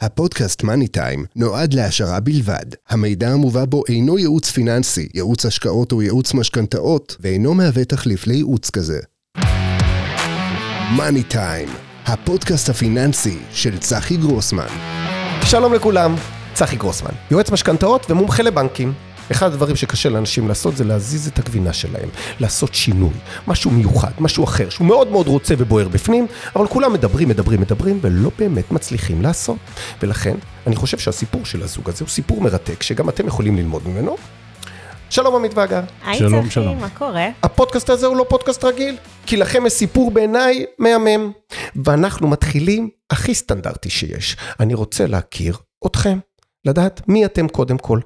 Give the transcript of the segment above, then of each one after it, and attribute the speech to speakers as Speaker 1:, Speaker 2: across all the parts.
Speaker 1: הפודקאסט מאני טיים נועד להעשרה בלבד. המידע המובא בו אינו ייעוץ פיננסי, ייעוץ השקעות או ייעוץ משכנתאות, ואינו מהווה תחליף לייעוץ כזה. מאני טיים, הפודקאסט הפיננסי של צחי גרוסמן.
Speaker 2: שלום לכולם, צחי גרוסמן, יועץ משכנתאות ומומחה לבנקים. אחד הדברים שקשה לאנשים לעשות זה להזיז את הגבינה שלהם, לעשות שינוי, משהו מיוחד, משהו אחר, שהוא מאוד מאוד רוצה ובוער בפנים, אבל כולם מדברים, מדברים, מדברים, ולא באמת מצליחים לעשות. ולכן, אני חושב שהסיפור של הזוג הזה הוא סיפור מרתק, שגם אתם יכולים ללמוד ממנו. שלום עמית ואגר.
Speaker 3: היי
Speaker 4: שלום,
Speaker 3: צחי,
Speaker 4: שלום.
Speaker 3: מה קורה?
Speaker 2: הפודקאסט הזה הוא לא פודקאסט רגיל, כי לכם יש סיפור בעיניי מהמם. ואנחנו מתחילים הכי סטנדרטי שיש. אני רוצה להכיר אתכם, לדעת מי אתם קודם כל.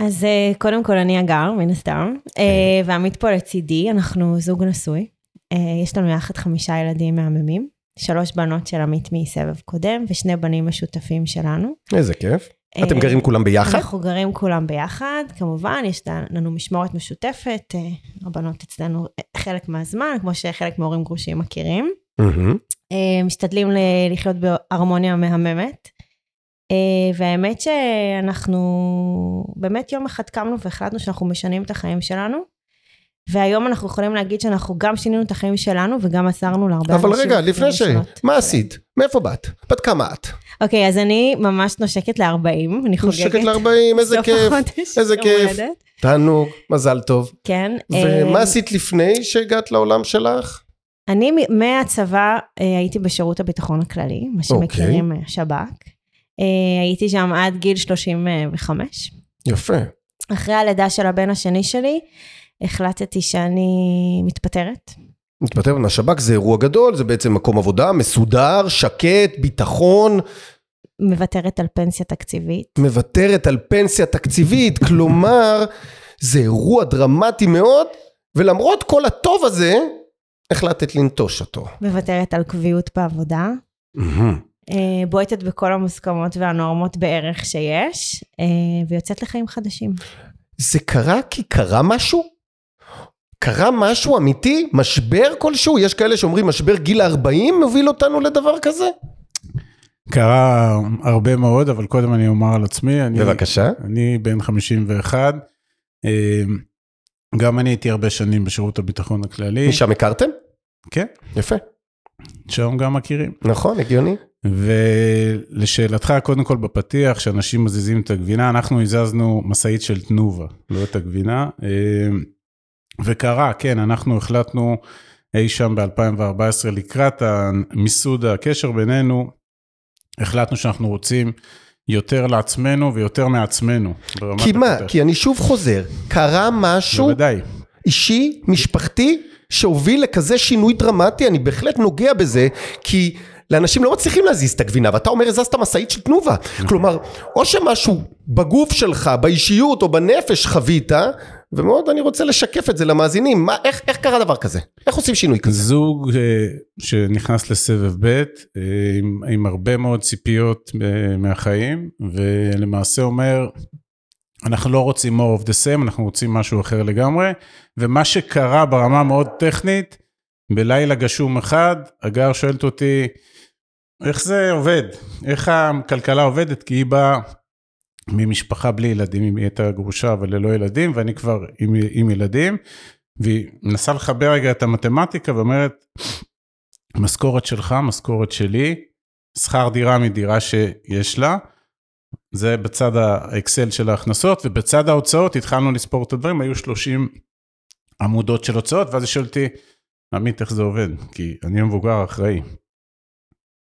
Speaker 3: אז אה, קודם כל אני הגר, מן הסתם, אה, ועמית פה לצידי, אנחנו זוג נשוי. אה, יש לנו יחד חמישה ילדים מהממים, שלוש בנות של עמית מסבב קודם, ושני בנים משותפים שלנו.
Speaker 2: איזה כיף. אתם גרים כולם ביחד?
Speaker 3: אנחנו גרים כולם ביחד, כמובן, יש לנו משמורת משותפת, הבנות אצלנו חלק מהזמן, כמו שחלק מהורים גרושים מכירים. משתדלים לחיות בהרמוניה מהממת. אה, והאמת שאנחנו באמת יום אחד קמנו והחלטנו שאנחנו משנים את החיים שלנו. והיום אנחנו יכולים להגיד שאנחנו גם שינינו את החיים שלנו וגם עזרנו להרבה
Speaker 2: אבל
Speaker 3: אנשים.
Speaker 2: רגע, לפני ש... מה עשית? מאיפה באת? בת כמה את?
Speaker 3: אוקיי, אז אני ממש נושקת ל-40, אני חוגגת.
Speaker 2: נושקת ל-40, איזה כיף. איזה כיף. תענוג, מזל טוב.
Speaker 3: כן.
Speaker 2: ומה
Speaker 3: אה,
Speaker 2: עשית לפני שהגעת לעולם שלך?
Speaker 3: אני מהצבא אה, הייתי בשירות הביטחון הכללי, מה שמכירים אה, שב"כ. אה, הייתי שם עד גיל 35.
Speaker 2: יפה.
Speaker 3: אחרי הלידה של הבן השני שלי, החלטתי שאני מתפטרת.
Speaker 2: מתפטר מהשב"כ זה אירוע גדול, זה בעצם מקום עבודה מסודר, שקט, ביטחון,
Speaker 3: מוותרת על פנסיה תקציבית.
Speaker 2: מוותרת על פנסיה תקציבית, כלומר, זה אירוע דרמטי מאוד, ולמרות כל הטוב הזה, החלטת לנטוש אותו.
Speaker 3: מוותרת על קביעות בעבודה. אה, בועטת בכל המוסכמות והנורמות בערך שיש, אה, ויוצאת לחיים חדשים.
Speaker 2: זה קרה כי קרה משהו? קרה משהו אמיתי? משבר כלשהו? יש כאלה שאומרים משבר גיל 40 מוביל אותנו לדבר כזה?
Speaker 4: קרה הרבה מאוד, אבל קודם אני אומר על עצמי. אני,
Speaker 2: בבקשה.
Speaker 4: אני בן 51. אה, גם אני הייתי הרבה שנים בשירות הביטחון הכללי.
Speaker 2: משם הכרתם?
Speaker 4: כן,
Speaker 2: יפה.
Speaker 4: שם גם מכירים.
Speaker 2: נכון, הגיוני.
Speaker 4: ולשאלתך, קודם כל בפתיח, שאנשים מזיזים את הגבינה, אנחנו הזזנו משאית של תנובה, לא את הגבינה. אה, וקרה, כן, אנחנו החלטנו אי שם ב-2014, לקראת מיסוד הקשר בינינו, החלטנו שאנחנו רוצים יותר לעצמנו ויותר מעצמנו.
Speaker 2: כי מה?
Speaker 4: הכותרת.
Speaker 2: כי אני שוב חוזר, קרה משהו
Speaker 4: בוודאי.
Speaker 2: אישי, משפחתי, שהוביל לכזה שינוי דרמטי, אני בהחלט נוגע בזה, כי לאנשים לא מצליחים להזיז את הגבינה, ואתה אומר הזזת משאית של תנובה. כלומר, או שמשהו בגוף שלך, באישיות או בנפש חווית, ומאוד אני רוצה לשקף את זה למאזינים, מה, איך, איך קרה דבר כזה? איך עושים שינוי כזה?
Speaker 4: זוג אה, שנכנס לסבב ב' אה, עם, עם הרבה מאוד ציפיות אה, מהחיים, ולמעשה אומר, אנחנו לא רוצים more of the same, אנחנו רוצים משהו אחר לגמרי, ומה שקרה ברמה מאוד טכנית, בלילה גשום אחד, הגר שואלת אותי, איך זה עובד? איך הכלכלה עובדת? כי היא באה ממשפחה בלי ילדים, היא הייתה גרושה אבל ללא ילדים, ואני כבר עם, עם ילדים, והיא מנסה לחבר רגע את המתמטיקה ואומרת, משכורת שלך, משכורת שלי, שכר דירה מדירה שיש לה, זה בצד האקסל של ההכנסות, ובצד ההוצאות התחלנו לספור את הדברים, היו 30 עמודות של הוצאות, ואז היא שואלת אותי, עמית, איך זה עובד? כי אני המבוגר אחראי.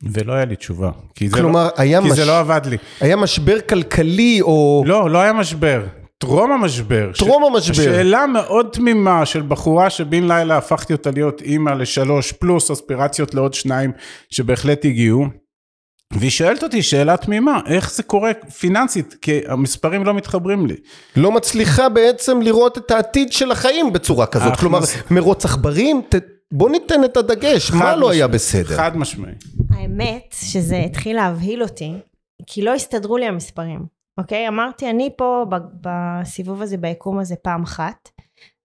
Speaker 4: ולא היה לי תשובה, כי זה,
Speaker 2: כלומר,
Speaker 4: לא,
Speaker 2: היה,
Speaker 4: כי
Speaker 2: מש...
Speaker 4: זה לא עבד לי.
Speaker 2: היה משבר כלכלי או
Speaker 4: לא, לא היה משבר. טרום המשבר.
Speaker 2: טרום המשבר.
Speaker 4: שאלה מאוד תמימה של בחורה שבן לילה הפכתי אותה להיות אימא לשלוש, פלוס אספירציות לעוד שניים שבהחלט הגיעו. והיא שואלת אותי שאלה תמימה, איך זה קורה פיננסית, כי המספרים לא מתחברים לי.
Speaker 2: לא מצליחה בעצם לראות את העתיד של החיים בצורה כזאת.
Speaker 4: ההכנס-
Speaker 2: כלומר, מרוץ עכברים, ת... בוא ניתן את הדגש, מה לא היה בסדר?
Speaker 4: חד משמעי.
Speaker 3: האמת שזה התחיל להבהיל אותי, כי לא הסתדרו לי המספרים, אוקיי? אמרתי, אני פה ב- בסיבוב הזה, ביקום הזה פעם אחת,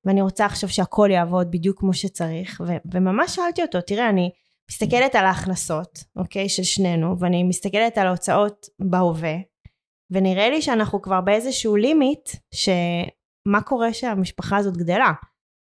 Speaker 3: ואני רוצה עכשיו שהכל יעבוד בדיוק כמו שצריך, ו- וממש שאלתי אותו, תראה, אני מסתכלת על ההכנסות, אוקיי, של שנינו, ואני מסתכלת על ההוצאות בהווה, ונראה לי שאנחנו כבר באיזשהו לימיט, שמה קורה שהמשפחה הזאת גדלה.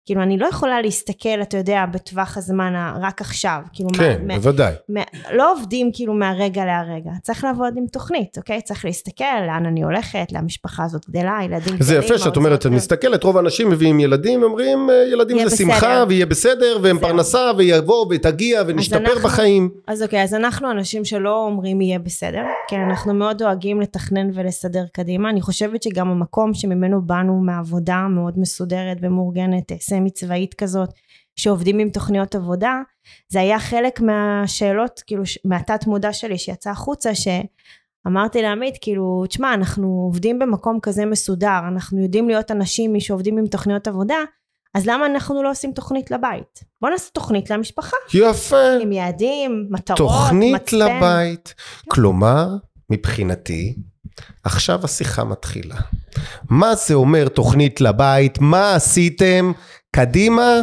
Speaker 3: כאילו אני לא יכולה להסתכל, אתה יודע, בטווח הזמן רק עכשיו. כאילו
Speaker 2: כן,
Speaker 3: מה,
Speaker 2: בוודאי.
Speaker 3: מה, לא עובדים כאילו מהרגע להרגע. צריך לעבוד עם תוכנית, אוקיי? צריך להסתכל לאן אני הולכת, המשפחה הזאת גדלה, ילדים גדלים.
Speaker 2: זה יפה שאת אומרת, את מסתכלת, רוב האנשים מביאים ילדים, אומרים אה, ילדים זה. שמחה, ויהיה בסדר, והם
Speaker 3: זהו.
Speaker 2: פרנסה, ויבוא, ותגיע, ונשתפר
Speaker 3: אנחנו-
Speaker 2: בחיים.
Speaker 3: אז אוקיי, אז אנחנו אנשים שלא אומרים יהיה בסדר, כן, אנחנו מאוד דואגים לתכנן ולסדר קדימה. אני חושבת שגם המקום שממנו באנו מעבודה מאוד מסודרת ומאורגנת, אה, סמי צבאית כזאת, שעובדים עם תוכניות עבודה, זה היה חלק מהשאלות, כאילו, מהתת מודע שלי שיצא החוצה, שאמרתי לעמית, כאילו, תשמע, אנחנו עובדים במקום כזה מסודר, אנחנו יודעים להיות אנשים שעובדים עם תוכניות עבודה, אז למה אנחנו לא עושים תוכנית לבית? בוא נעשה תוכנית למשפחה.
Speaker 2: יפה.
Speaker 3: עם יעדים, מטרות,
Speaker 2: תוכנית
Speaker 3: מצפן.
Speaker 2: לבית. כלומר, מבחינתי, עכשיו השיחה מתחילה. מה זה אומר תוכנית לבית? מה עשיתם? קדימה?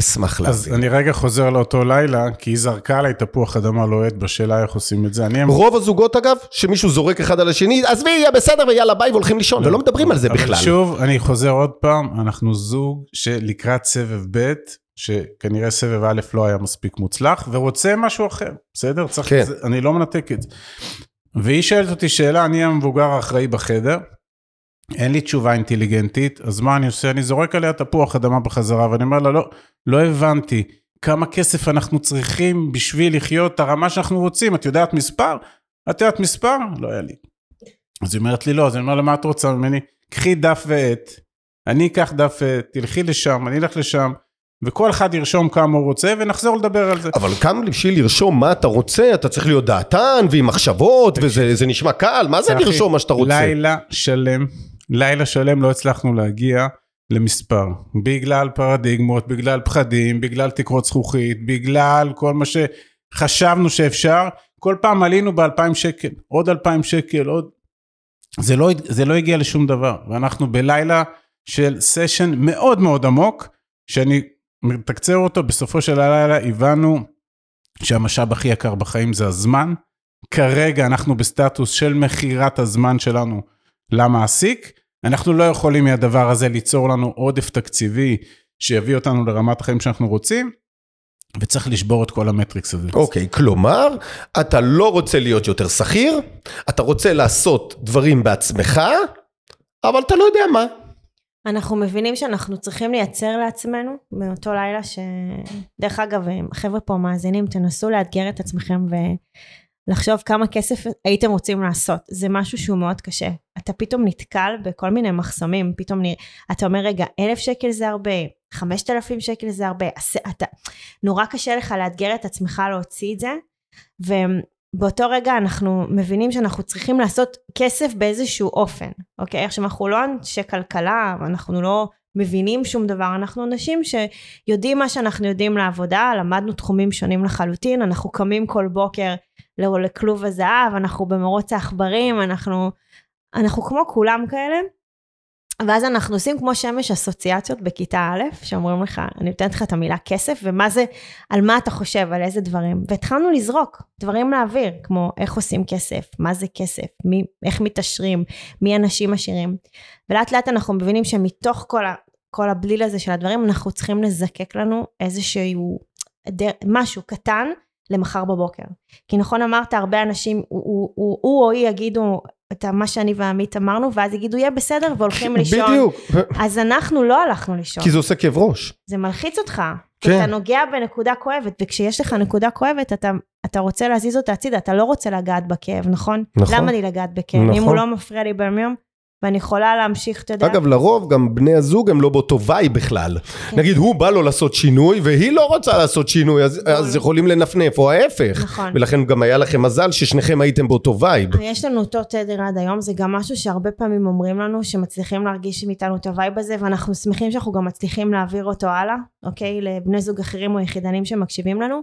Speaker 2: אשמח
Speaker 4: אז
Speaker 2: להבין.
Speaker 4: אני רגע חוזר לאותו לילה, כי היא זרקה עליי תפוח אדמה לוהט בשאלה איך עושים את זה. אני...
Speaker 2: רוב הזוגות אגב, שמישהו זורק אחד על השני, עזבי, יהיה בסדר ויאללה ביי והולכים לישון, ולא מדברים על זה
Speaker 4: אבל
Speaker 2: בכלל.
Speaker 4: שוב, אני חוזר עוד פעם, אנחנו זוג שלקראת סבב ב', שכנראה סבב א' לא היה מספיק מוצלח, ורוצה משהו אחר, בסדר? צריך,
Speaker 2: כן.
Speaker 4: אני לא מנתק את זה. והיא שואלת אותי שאלה, אני המבוגר האחראי בחדר, אין לי תשובה אינטליגנטית, אז מה אני עושה? אני זורק עליה תפוח אדמה בחזרה, ואני אומר לה, לא, לא הבנתי. כמה כסף אנחנו צריכים בשביל לחיות את הרמה שאנחנו רוצים, את יודעת מספר? את יודעת מספר? לא היה לי. אז היא אומרת לי לא, אז אני אומר לה, מה את רוצה ממני? קחי דף ועט, אני אקח דף ועט, תלכי לשם, אני אלך לשם, וכל אחד ירשום כמה הוא רוצה, ונחזור לדבר על זה.
Speaker 2: אבל כאן בשביל לרשום מה אתה רוצה, אתה צריך להיות דעתן ועם מחשבות, וזה זה נשמע קל, מה זה לרשום מה שאתה רוצה?
Speaker 4: לילה שלם, לילה שלם לא הצלחנו להגיע למספר. בגלל פרדיגמות, בגלל פחדים, בגלל תקרות זכוכית, בגלל כל מה שחשבנו שאפשר. כל פעם עלינו ב-2,000 שקל, עוד 2,000 שקל, עוד... זה לא, זה לא הגיע לשום דבר. ואנחנו בלילה של סשן מאוד מאוד עמוק, שאני מתקצר אותו, בסופו של הלילה הבנו שהמשאב הכי יקר בחיים זה הזמן. כרגע אנחנו בסטטוס של מכירת הזמן שלנו למעסיק. אנחנו לא יכולים מהדבר הזה ליצור לנו עודף תקציבי שיביא אותנו לרמת החיים שאנחנו רוצים, וצריך לשבור את כל המטריקס הזה.
Speaker 2: אוקיי, כלומר, אתה לא רוצה להיות יותר שכיר, אתה רוצה לעשות דברים בעצמך, אבל אתה לא יודע מה.
Speaker 3: אנחנו מבינים שאנחנו צריכים לייצר לעצמנו מאותו לילה ש... דרך אגב, חבר'ה פה מאזינים, תנסו לאתגר את עצמכם ולחשוב כמה כסף הייתם רוצים לעשות. זה משהו שהוא מאוד קשה. אתה פתאום נתקל בכל מיני מחסומים, פתאום נראה, אתה אומר, רגע, אלף שקל זה הרבה, חמשת אלפים שקל זה הרבה, אז אתה... נורא קשה לך לאתגר את עצמך להוציא את זה, ובאותו רגע אנחנו מבינים שאנחנו צריכים לעשות כסף באיזשהו אופן, אוקיי? עכשיו אנחנו לא אנשי כלכלה, אנחנו לא מבינים שום דבר, אנחנו אנשים שיודעים מה שאנחנו יודעים לעבודה, למדנו תחומים שונים לחלוטין, אנחנו קמים כל בוקר לכלוב הזהב, אנחנו במרוץ העכברים, אנחנו, אנחנו כמו כולם כאלה. ואז אנחנו עושים כמו שמש אסוציאציות בכיתה א', שאומרים לך, אני נותנת לך את המילה כסף, ומה זה, על מה אתה חושב, על איזה דברים. והתחלנו לזרוק דברים לאוויר, כמו איך עושים כסף, מה זה כסף, מי, איך מתעשרים, מי אנשים עשירים. ולאט לאט אנחנו מבינים שמתוך כל, ה, כל הבליל הזה של הדברים, אנחנו צריכים לזקק לנו איזשהו, דר, משהו קטן למחר בבוקר. כי נכון אמרת, הרבה אנשים, הוא, הוא, הוא, הוא או היא יגידו, את מה שאני ועמית אמרנו, ואז יגידו, יהיה בסדר, והולכים לישון.
Speaker 2: בדיוק.
Speaker 3: אז אנחנו לא הלכנו לישון.
Speaker 2: כי זה עושה כאב ראש.
Speaker 3: זה מלחיץ אותך.
Speaker 2: כן.
Speaker 3: אתה נוגע בנקודה כואבת, וכשיש לך נקודה כואבת, אתה, אתה רוצה להזיז אותה הצידה, אתה לא רוצה לגעת בכאב, נכון?
Speaker 2: נכון.
Speaker 3: למה לי לגעת בכאב? אם
Speaker 2: נכון.
Speaker 3: הוא לא מפריע לי ביום יום, ואני יכולה להמשיך, אתה יודע...
Speaker 2: אגב, לרוב גם בני הזוג הם לא באותו וייב בכלל.
Speaker 3: כן.
Speaker 2: נגיד, הוא בא לו לעשות שינוי, והיא לא רוצה לעשות שינוי, אז- אז יכולים לנפנף, או ההפך.
Speaker 3: נכון.
Speaker 2: ולכן גם היה לכם מזל ששניכם הייתם באותו וייב.
Speaker 3: ויש לנו אותו תדר עד היום, זה גם משהו שהרבה פעמים אומרים לנו, שמצליחים להרגיש מאיתנו את ה vibe הזה, ואנחנו שמחים שאנחנו גם מצליחים להעביר אותו הלאה, אוקיי? לבני זוג אחרים או יחידנים שמקשיבים לנו,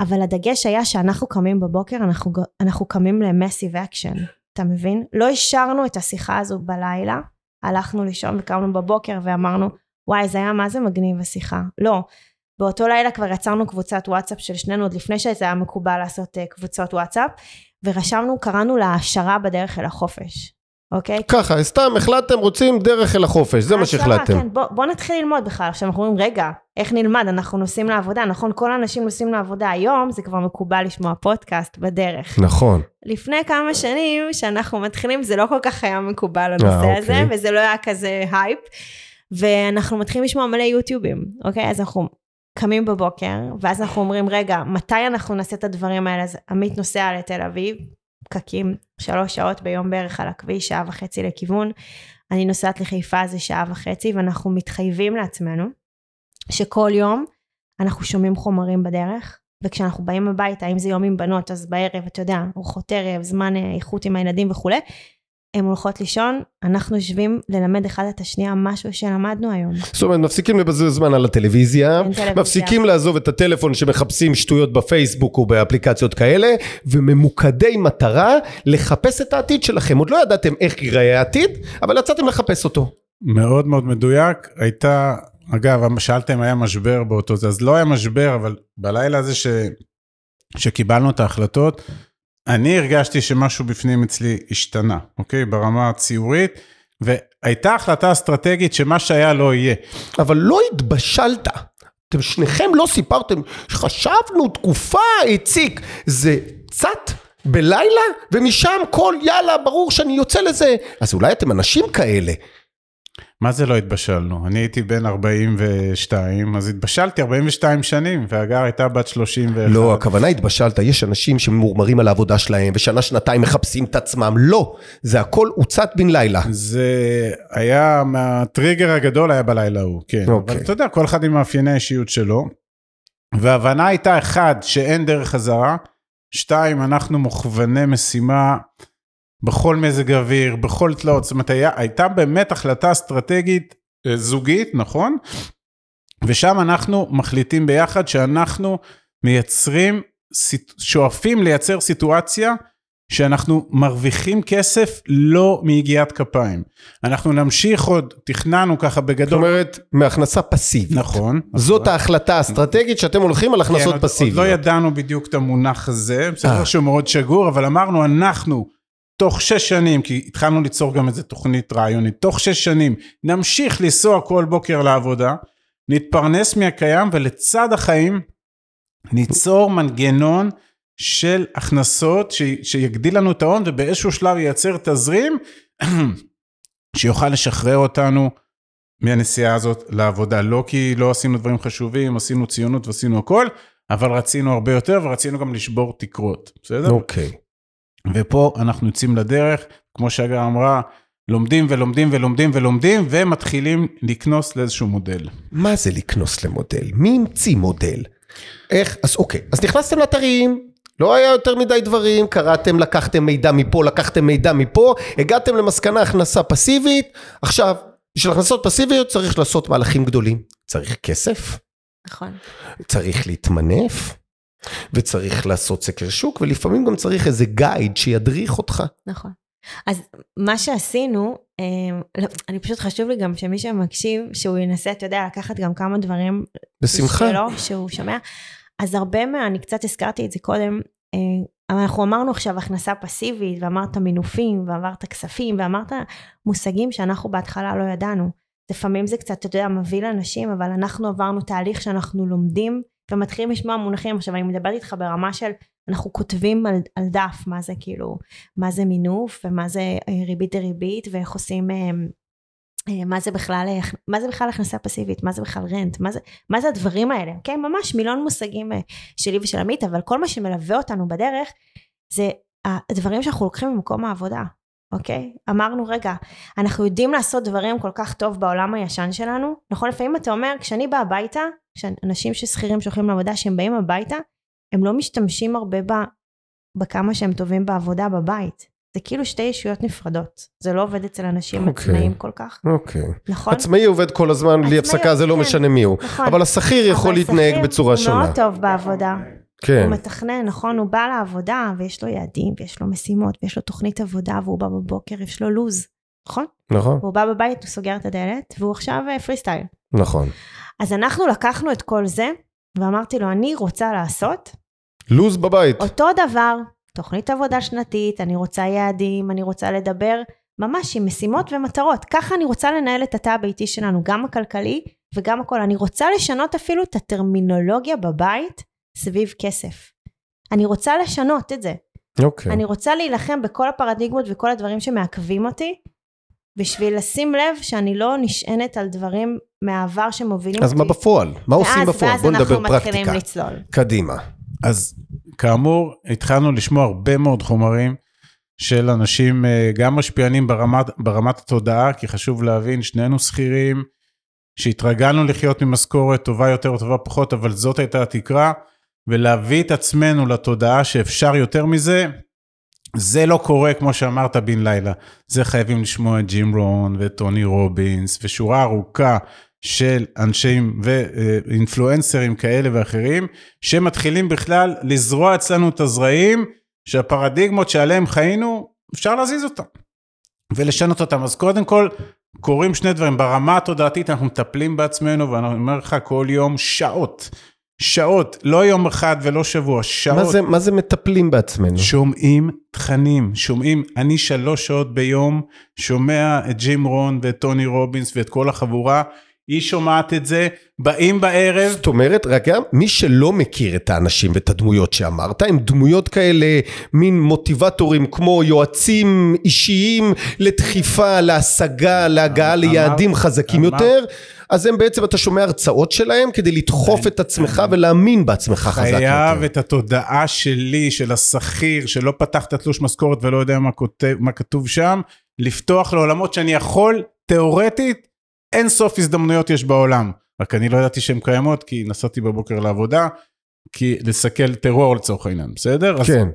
Speaker 3: אבל הדגש היה שאנחנו קמים בבוקר, אנחנו, אנחנו קמים ל massive action, אתה מבין? לא השארנו את השיחה הזו בלילה, הלכנו לישון וקמנו בבוקר ואמרנו, וואי, זה היה מה זה מגניב השיחה. לא. באותו לילה כבר יצרנו קבוצת וואטסאפ של שנינו, עוד לפני שזה היה מקובל לעשות אה, קבוצות וואטסאפ, ורשמנו, קראנו לה העשרה בדרך אל החופש, אוקיי?
Speaker 2: ככה, סתם החלטתם, רוצים דרך אל החופש, זה מה שהחלטתם.
Speaker 3: כן, בוא, בוא נתחיל ללמוד בכלל. עכשיו אנחנו אומרים, רגע, איך נלמד? אנחנו נוסעים לעבודה, נכון? כל האנשים נוסעים לעבודה. היום זה כבר מקובל לשמוע פודקאסט בדרך.
Speaker 2: נכון.
Speaker 3: לפני כמה שנים שאנחנו מתחילים, זה לא כל כך היה מקובל הנושא
Speaker 2: אה,
Speaker 3: הזה,
Speaker 2: אוקיי.
Speaker 3: וזה לא היה כזה הייפ. ואנחנו מתחילים לשמוע מלא יוטיובים, אוקיי? אז אנחנו קמים בבוקר, ואז אנחנו אומרים, רגע, מתי אנחנו נעשה את הדברים האלה? אז עמית נוסע לתל אביב, פקקים שלוש שעות ביום בערך על הכביש, שעה וחצי לכיוון. אני נוסעת לחיפה זה שעה וחצי, ואנחנו מתחייבים לעצמנו שכל יום אנחנו שומעים חומרים בדרך, וכשאנחנו באים הביתה, אם זה יום עם בנות, אז בערב, אתה יודע, ארוחות ערב, זמן אה, איכות עם הילדים וכולי, הן הולכות לישון, אנחנו יושבים ללמד אחד את השנייה משהו שלמדנו היום.
Speaker 2: זאת אומרת, מפסיקים לבזבז זמן על הטלוויזיה,
Speaker 3: טלוויזיה.
Speaker 2: מפסיקים לעזוב את הטלפון שמחפשים שטויות בפייסבוק או באפליקציות כאלה, וממוקדי מטרה לחפש את העתיד שלכם. עוד לא ידעתם איך ייראה העתיד, אבל יצאתם לחפש אותו.
Speaker 4: מאוד מאוד מדויק, הייתה, אגב, שאלתם היה משבר באותו זה, אז לא היה משבר, אבל בלילה הזה ש, שקיבלנו את ההחלטות, אני הרגשתי שמשהו בפנים אצלי השתנה, אוקיי? ברמה הציורית, והייתה החלטה אסטרטגית שמה שהיה לא יהיה.
Speaker 2: אבל לא התבשלת. אתם שניכם לא סיפרתם, חשבנו תקופה הציק, זה צט בלילה, ומשם כל יאללה, ברור שאני יוצא לזה. אז אולי אתם אנשים כאלה.
Speaker 4: מה זה לא התבשלנו? אני הייתי בן 42, אז התבשלתי 42 שנים, והגר הייתה בת 31.
Speaker 2: לא, הכוונה התבשלת, יש אנשים שממורמרים על העבודה שלהם, ושנה שנתיים מחפשים את עצמם, לא, זה הכל הוצת בן לילה.
Speaker 4: זה היה, מהטריגר הגדול היה בלילה ההוא, כן.
Speaker 2: אוקיי.
Speaker 4: אבל אתה יודע, כל אחד עם מאפייני האישיות שלו. וההבנה הייתה, אחד, שאין דרך חזרה, שתיים, אנחנו מוכווני משימה בכל מזג אוויר, בכל תלאות, זאת אומרת, הייתה באמת החלטה אסטרטגית אה, זוגית, נכון? ושם אנחנו מחליטים ביחד שאנחנו מייצרים, שואפים לייצר סיטואציה שאנחנו מרוויחים כסף לא מיגיעת כפיים. אנחנו נמשיך עוד, תכננו ככה
Speaker 2: זאת
Speaker 4: בגדול.
Speaker 2: אומרת, מהכנסה פסיבית.
Speaker 4: נכון.
Speaker 2: זאת
Speaker 4: נכון.
Speaker 2: ההחלטה האסטרטגית שאתם הולכים על
Speaker 4: כן,
Speaker 2: הכנסות
Speaker 4: עוד-
Speaker 2: פסיביות.
Speaker 4: עוד לא ידענו בדיוק את המונח הזה, בסדר
Speaker 2: אה.
Speaker 4: שהוא מאוד שגור, אבל אמרנו אנחנו תוך שש שנים, כי התחלנו ליצור גם איזה תוכנית רעיונית, תוך שש שנים נמשיך לנסוע כל בוקר לעבודה, נתפרנס מהקיים ולצד החיים ניצור מנגנון של הכנסות ש... שיגדיל לנו את ההון ובאיזשהו שלב ייצר תזרים שיוכל לשחרר אותנו מהנסיעה הזאת לעבודה. לא כי לא עשינו דברים חשובים, עשינו ציונות ועשינו הכל, אבל רצינו הרבה יותר ורצינו גם לשבור תקרות, בסדר?
Speaker 2: אוקיי.
Speaker 4: ופה אנחנו יוצאים לדרך, כמו שהגר אמרה, לומדים ולומדים ולומדים ולומדים ומתחילים לקנוס לאיזשהו מודל.
Speaker 2: מה זה לקנוס למודל? מי המציא מודל? איך? אז אוקיי, אז נכנסתם לאתרים, לא היה יותר מדי דברים, קראתם, לקחתם מידע מפה, לקחתם מידע מפה, הגעתם למסקנה הכנסה פסיבית, עכשיו, בשביל הכנסות פסיביות צריך לעשות מהלכים גדולים. צריך כסף,
Speaker 3: נכון.
Speaker 2: צריך להתמנף, וצריך לעשות סקר שוק, ולפעמים גם צריך איזה גייד שידריך אותך.
Speaker 3: נכון. אז מה שעשינו, אה, לא, אני פשוט חשוב לי גם שמי שמקשיב, שהוא ינסה, אתה יודע, לקחת גם כמה דברים
Speaker 2: בשמחה.
Speaker 3: שלו, שהוא שומע. אז הרבה מה, אני קצת הזכרתי את זה קודם, אה, אבל אנחנו אמרנו עכשיו הכנסה פסיבית, ואמרת מינופים, ואמרת כספים, ואמרת מושגים שאנחנו בהתחלה לא ידענו. לפעמים זה קצת, אתה יודע, מביא לאנשים, אבל אנחנו עברנו תהליך שאנחנו לומדים, ומתחילים לשמוע מונחים. עכשיו, אני מדברת איתך ברמה של, אנחנו כותבים על, על דף, מה זה כאילו, מה זה מינוף, ומה זה אה, ריבית דריבית, ואיך עושים... אה, אה, מה זה בכלל, אה, מה זה בכלל הכנסה פסיבית, מה זה בכלל רנט, מה זה, מה זה הדברים האלה, אוקיי? ממש מיליון מושגים שלי ושל עמית, אבל כל מה שמלווה אותנו בדרך זה הדברים שאנחנו לוקחים ממקום העבודה, אוקיי? אמרנו, רגע, אנחנו יודעים לעשות דברים כל כך טוב בעולם הישן שלנו, נכון? לפעמים אתה אומר, כשאני באה הביתה, כשאנשים ששכירים שהולכים לעבודה, שהם באים הביתה, הם לא משתמשים הרבה ב, בכמה שהם טובים בעבודה בבית. זה כאילו שתי ישויות נפרדות. זה לא עובד אצל אנשים
Speaker 2: אוקיי.
Speaker 3: עצמאים כל כך,
Speaker 2: אוקיי.
Speaker 3: נכון?
Speaker 2: עצמאי עובד כל הזמן בלי הפסקה, זה לא
Speaker 3: כן.
Speaker 2: משנה מי הוא.
Speaker 3: נכון.
Speaker 2: אבל השכיר יכול
Speaker 3: אבל
Speaker 2: להתנהג בצורה
Speaker 3: הוא
Speaker 2: שונה.
Speaker 3: מאוד טוב בעבודה.
Speaker 2: כן.
Speaker 3: הוא מתכנן, נכון? הוא בא לעבודה ויש לו יעדים ויש לו משימות ויש לו תוכנית עבודה והוא בא בבוקר, יש לו לו"ז, נכון?
Speaker 2: נכון,
Speaker 3: והוא בא בבית, הוא סוגר את הדלת והוא עכשיו פרי סטייל.
Speaker 2: נכון.
Speaker 3: אז אנחנו לקחנו את כל זה ואמרתי לו, אני רוצה לעשות
Speaker 2: לוז בבית.
Speaker 3: אותו דבר, תוכנית עבודה שנתית, אני רוצה יעדים, אני רוצה לדבר ממש עם משימות ומטרות. ככה אני רוצה לנהל את התא הביתי שלנו, גם הכלכלי וגם הכל. אני רוצה לשנות אפילו את הטרמינולוגיה בבית סביב כסף. אני רוצה לשנות את זה.
Speaker 2: אוקיי.
Speaker 3: אני רוצה להילחם בכל הפרדיגמות וכל הדברים שמעכבים אותי, בשביל לשים לב שאני לא נשענת על דברים מהעבר שמובילים
Speaker 2: אז
Speaker 3: אותי.
Speaker 2: מה בפועל? מה עושים
Speaker 3: ואז-
Speaker 2: בפועל? בוא נדבר
Speaker 3: ואז אנחנו מתחילים
Speaker 2: פרקטיקה.
Speaker 3: לצלול.
Speaker 2: קדימה.
Speaker 4: אז כאמור, התחלנו לשמוע הרבה מאוד חומרים של אנשים, אה, גם משפיענים ברמת, ברמת התודעה, כי חשוב להבין, שנינו שכירים, שהתרגלנו לחיות ממשכורת טובה יותר או טובה פחות, אבל זאת הייתה התקרה, ולהביא את עצמנו לתודעה שאפשר יותר מזה, זה לא קורה כמו שאמרת בן לילה. זה חייבים לשמוע את ג'ים רון ואת טוני רובינס ושורה ארוכה של אנשים ואינפלואנסרים כאלה ואחרים, שמתחילים בכלל לזרוע אצלנו את הזרעים, שהפרדיגמות שעליהם חיינו, אפשר להזיז אותם ולשנות אותם. אז קודם כל, קורים שני דברים. ברמה התודעתית אנחנו מטפלים בעצמנו, ואני אומר לך כל יום שעות. שעות, לא יום אחד ולא שבוע, שעות.
Speaker 2: מה זה- מה זה מטפלים בעצמנו?
Speaker 4: שומעים תכנים, שומעים, אני שלוש שעות ביום שומע את ג'ים רון ואת טוני רובינס ואת כל החבורה, היא שומעת את זה, באים בערב,
Speaker 2: זאת אומרת, רק גם מי שלא מכיר את האנשים ואת הדמויות שאמרת, הם דמויות כאלה, מין מוטיבטורים כמו יועצים אישיים לדחיפה, להשגה, להגעה
Speaker 4: אמר-
Speaker 2: ליעדים חזקים
Speaker 4: אמר-
Speaker 2: יותר, אז הם בעצם, אתה שומע הרצאות שלהם כדי לדחוף את עצמך ולהאמין בעצמך חזק
Speaker 4: חייב
Speaker 2: יותר.
Speaker 4: את התודעה שלי, של השכיר, שלא פתח את התלוש משכורת ולא יודע מה, כותב, מה כתוב שם, לפתוח לעולמות שאני יכול, תיאורטית, אין סוף הזדמנויות יש בעולם. רק אני לא ידעתי שהן קיימות, כי נסעתי בבוקר לעבודה, כי לסכל טרור לצורך העניין, בסדר? אז
Speaker 2: כן.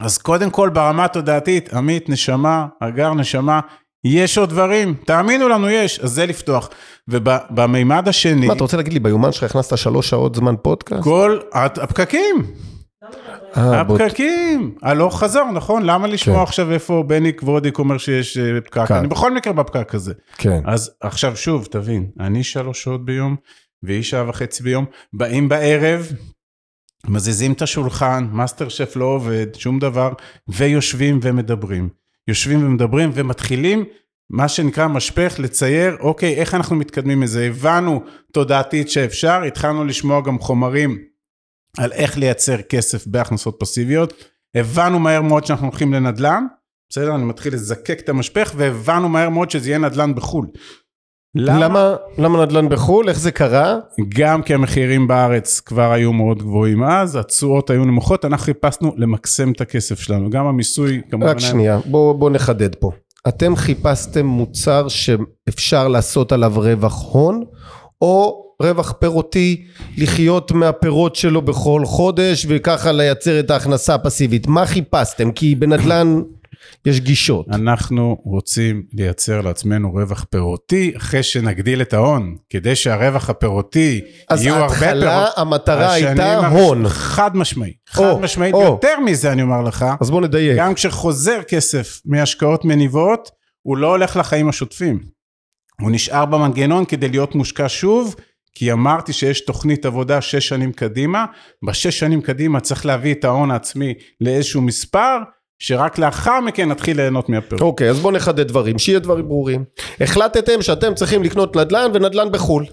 Speaker 4: אז קודם כל ברמה התודעתית, עמית, נשמה, הגר, נשמה, יש עוד דברים, תאמינו לנו, יש, אז זה לפתוח. ובמימד השני,
Speaker 2: מה, אתה רוצה להגיד לי, ביומן שלך הכנסת שלוש שעות זמן פודקאסט?
Speaker 4: כל הפקקים, הפקקים, הלוך חזור, נכון? למה לשמוע
Speaker 2: כן.
Speaker 4: עכשיו איפה בני כבודי אומר שיש אה? פקק. אני בכל מקרה בפקק הזה.
Speaker 2: כן.
Speaker 4: אז עכשיו שוב, תבין, אני שלוש שעות ביום, והיא שעה וחצי ביום, באים בערב, מזיזים את השולחן, מאסטר שף לא עובד, שום דבר, ויושבים ומדברים. יושבים ומדברים ומתחילים, מה שנקרא משפך, לצייר, אוקיי, איך אנחנו מתקדמים מזה? הבנו תודעתית שאפשר, התחלנו לשמוע גם חומרים על איך לייצר כסף בהכנסות פסיביות, הבנו מהר מאוד שאנחנו הולכים לנדל"ן, בסדר? אני מתחיל לזקק את המשפך, והבנו מהר מאוד שזה יהיה נדל"ן בחו"ל.
Speaker 2: למה, למה נדל"ן בחו"ל? איך זה קרה?
Speaker 4: גם כי המחירים בארץ כבר היו מאוד גבוהים אז, התשואות היו נמוכות, אנחנו חיפשנו למקסם את הכסף שלנו, גם המיסוי כמובן.
Speaker 2: רק
Speaker 4: היה-
Speaker 2: שנייה, בוא, בוא נחדד פה. אתם חיפשתם מוצר שאפשר לעשות עליו רווח הון, או רווח פירותי, לחיות מהפירות שלו בכל חודש, וככה לייצר את ההכנסה הפסיבית. מה חיפשתם? כי בנדל"ן יש גישות.
Speaker 4: אנחנו רוצים לייצר לעצמנו רווח פירותי אחרי שנגדיל את ההון, כדי שהרווח הפירותי
Speaker 2: אז
Speaker 4: יהיו הרבה
Speaker 2: ההתחלה,
Speaker 4: פירות.
Speaker 2: המטרה
Speaker 4: השנים
Speaker 2: הייתה
Speaker 4: הראש-
Speaker 2: הון.
Speaker 4: חד משמעי, חד
Speaker 2: או,
Speaker 4: משמעית,
Speaker 2: או.
Speaker 4: יותר מזה אני אומר לך,
Speaker 2: אז בוא נדייק.
Speaker 4: גם כשחוזר כסף מהשקעות מניבות, הוא לא הולך לחיים השוטפים. הוא נשאר במנגנון כדי להיות מושקע שוב, כי אמרתי שיש תוכנית עבודה שש שנים קדימה, בשש שנים קדימה צריך להביא את ההון העצמי לאיזשהו מספר, שרק לאחר מכן נתחיל ליהנות מהפירות.
Speaker 2: אוקיי, אז בואו נחדד דברים, שיהיה דברים ברורים. החלטתם שאתם צריכים לקנות נדל"ן ונדל"ן בחו"ל.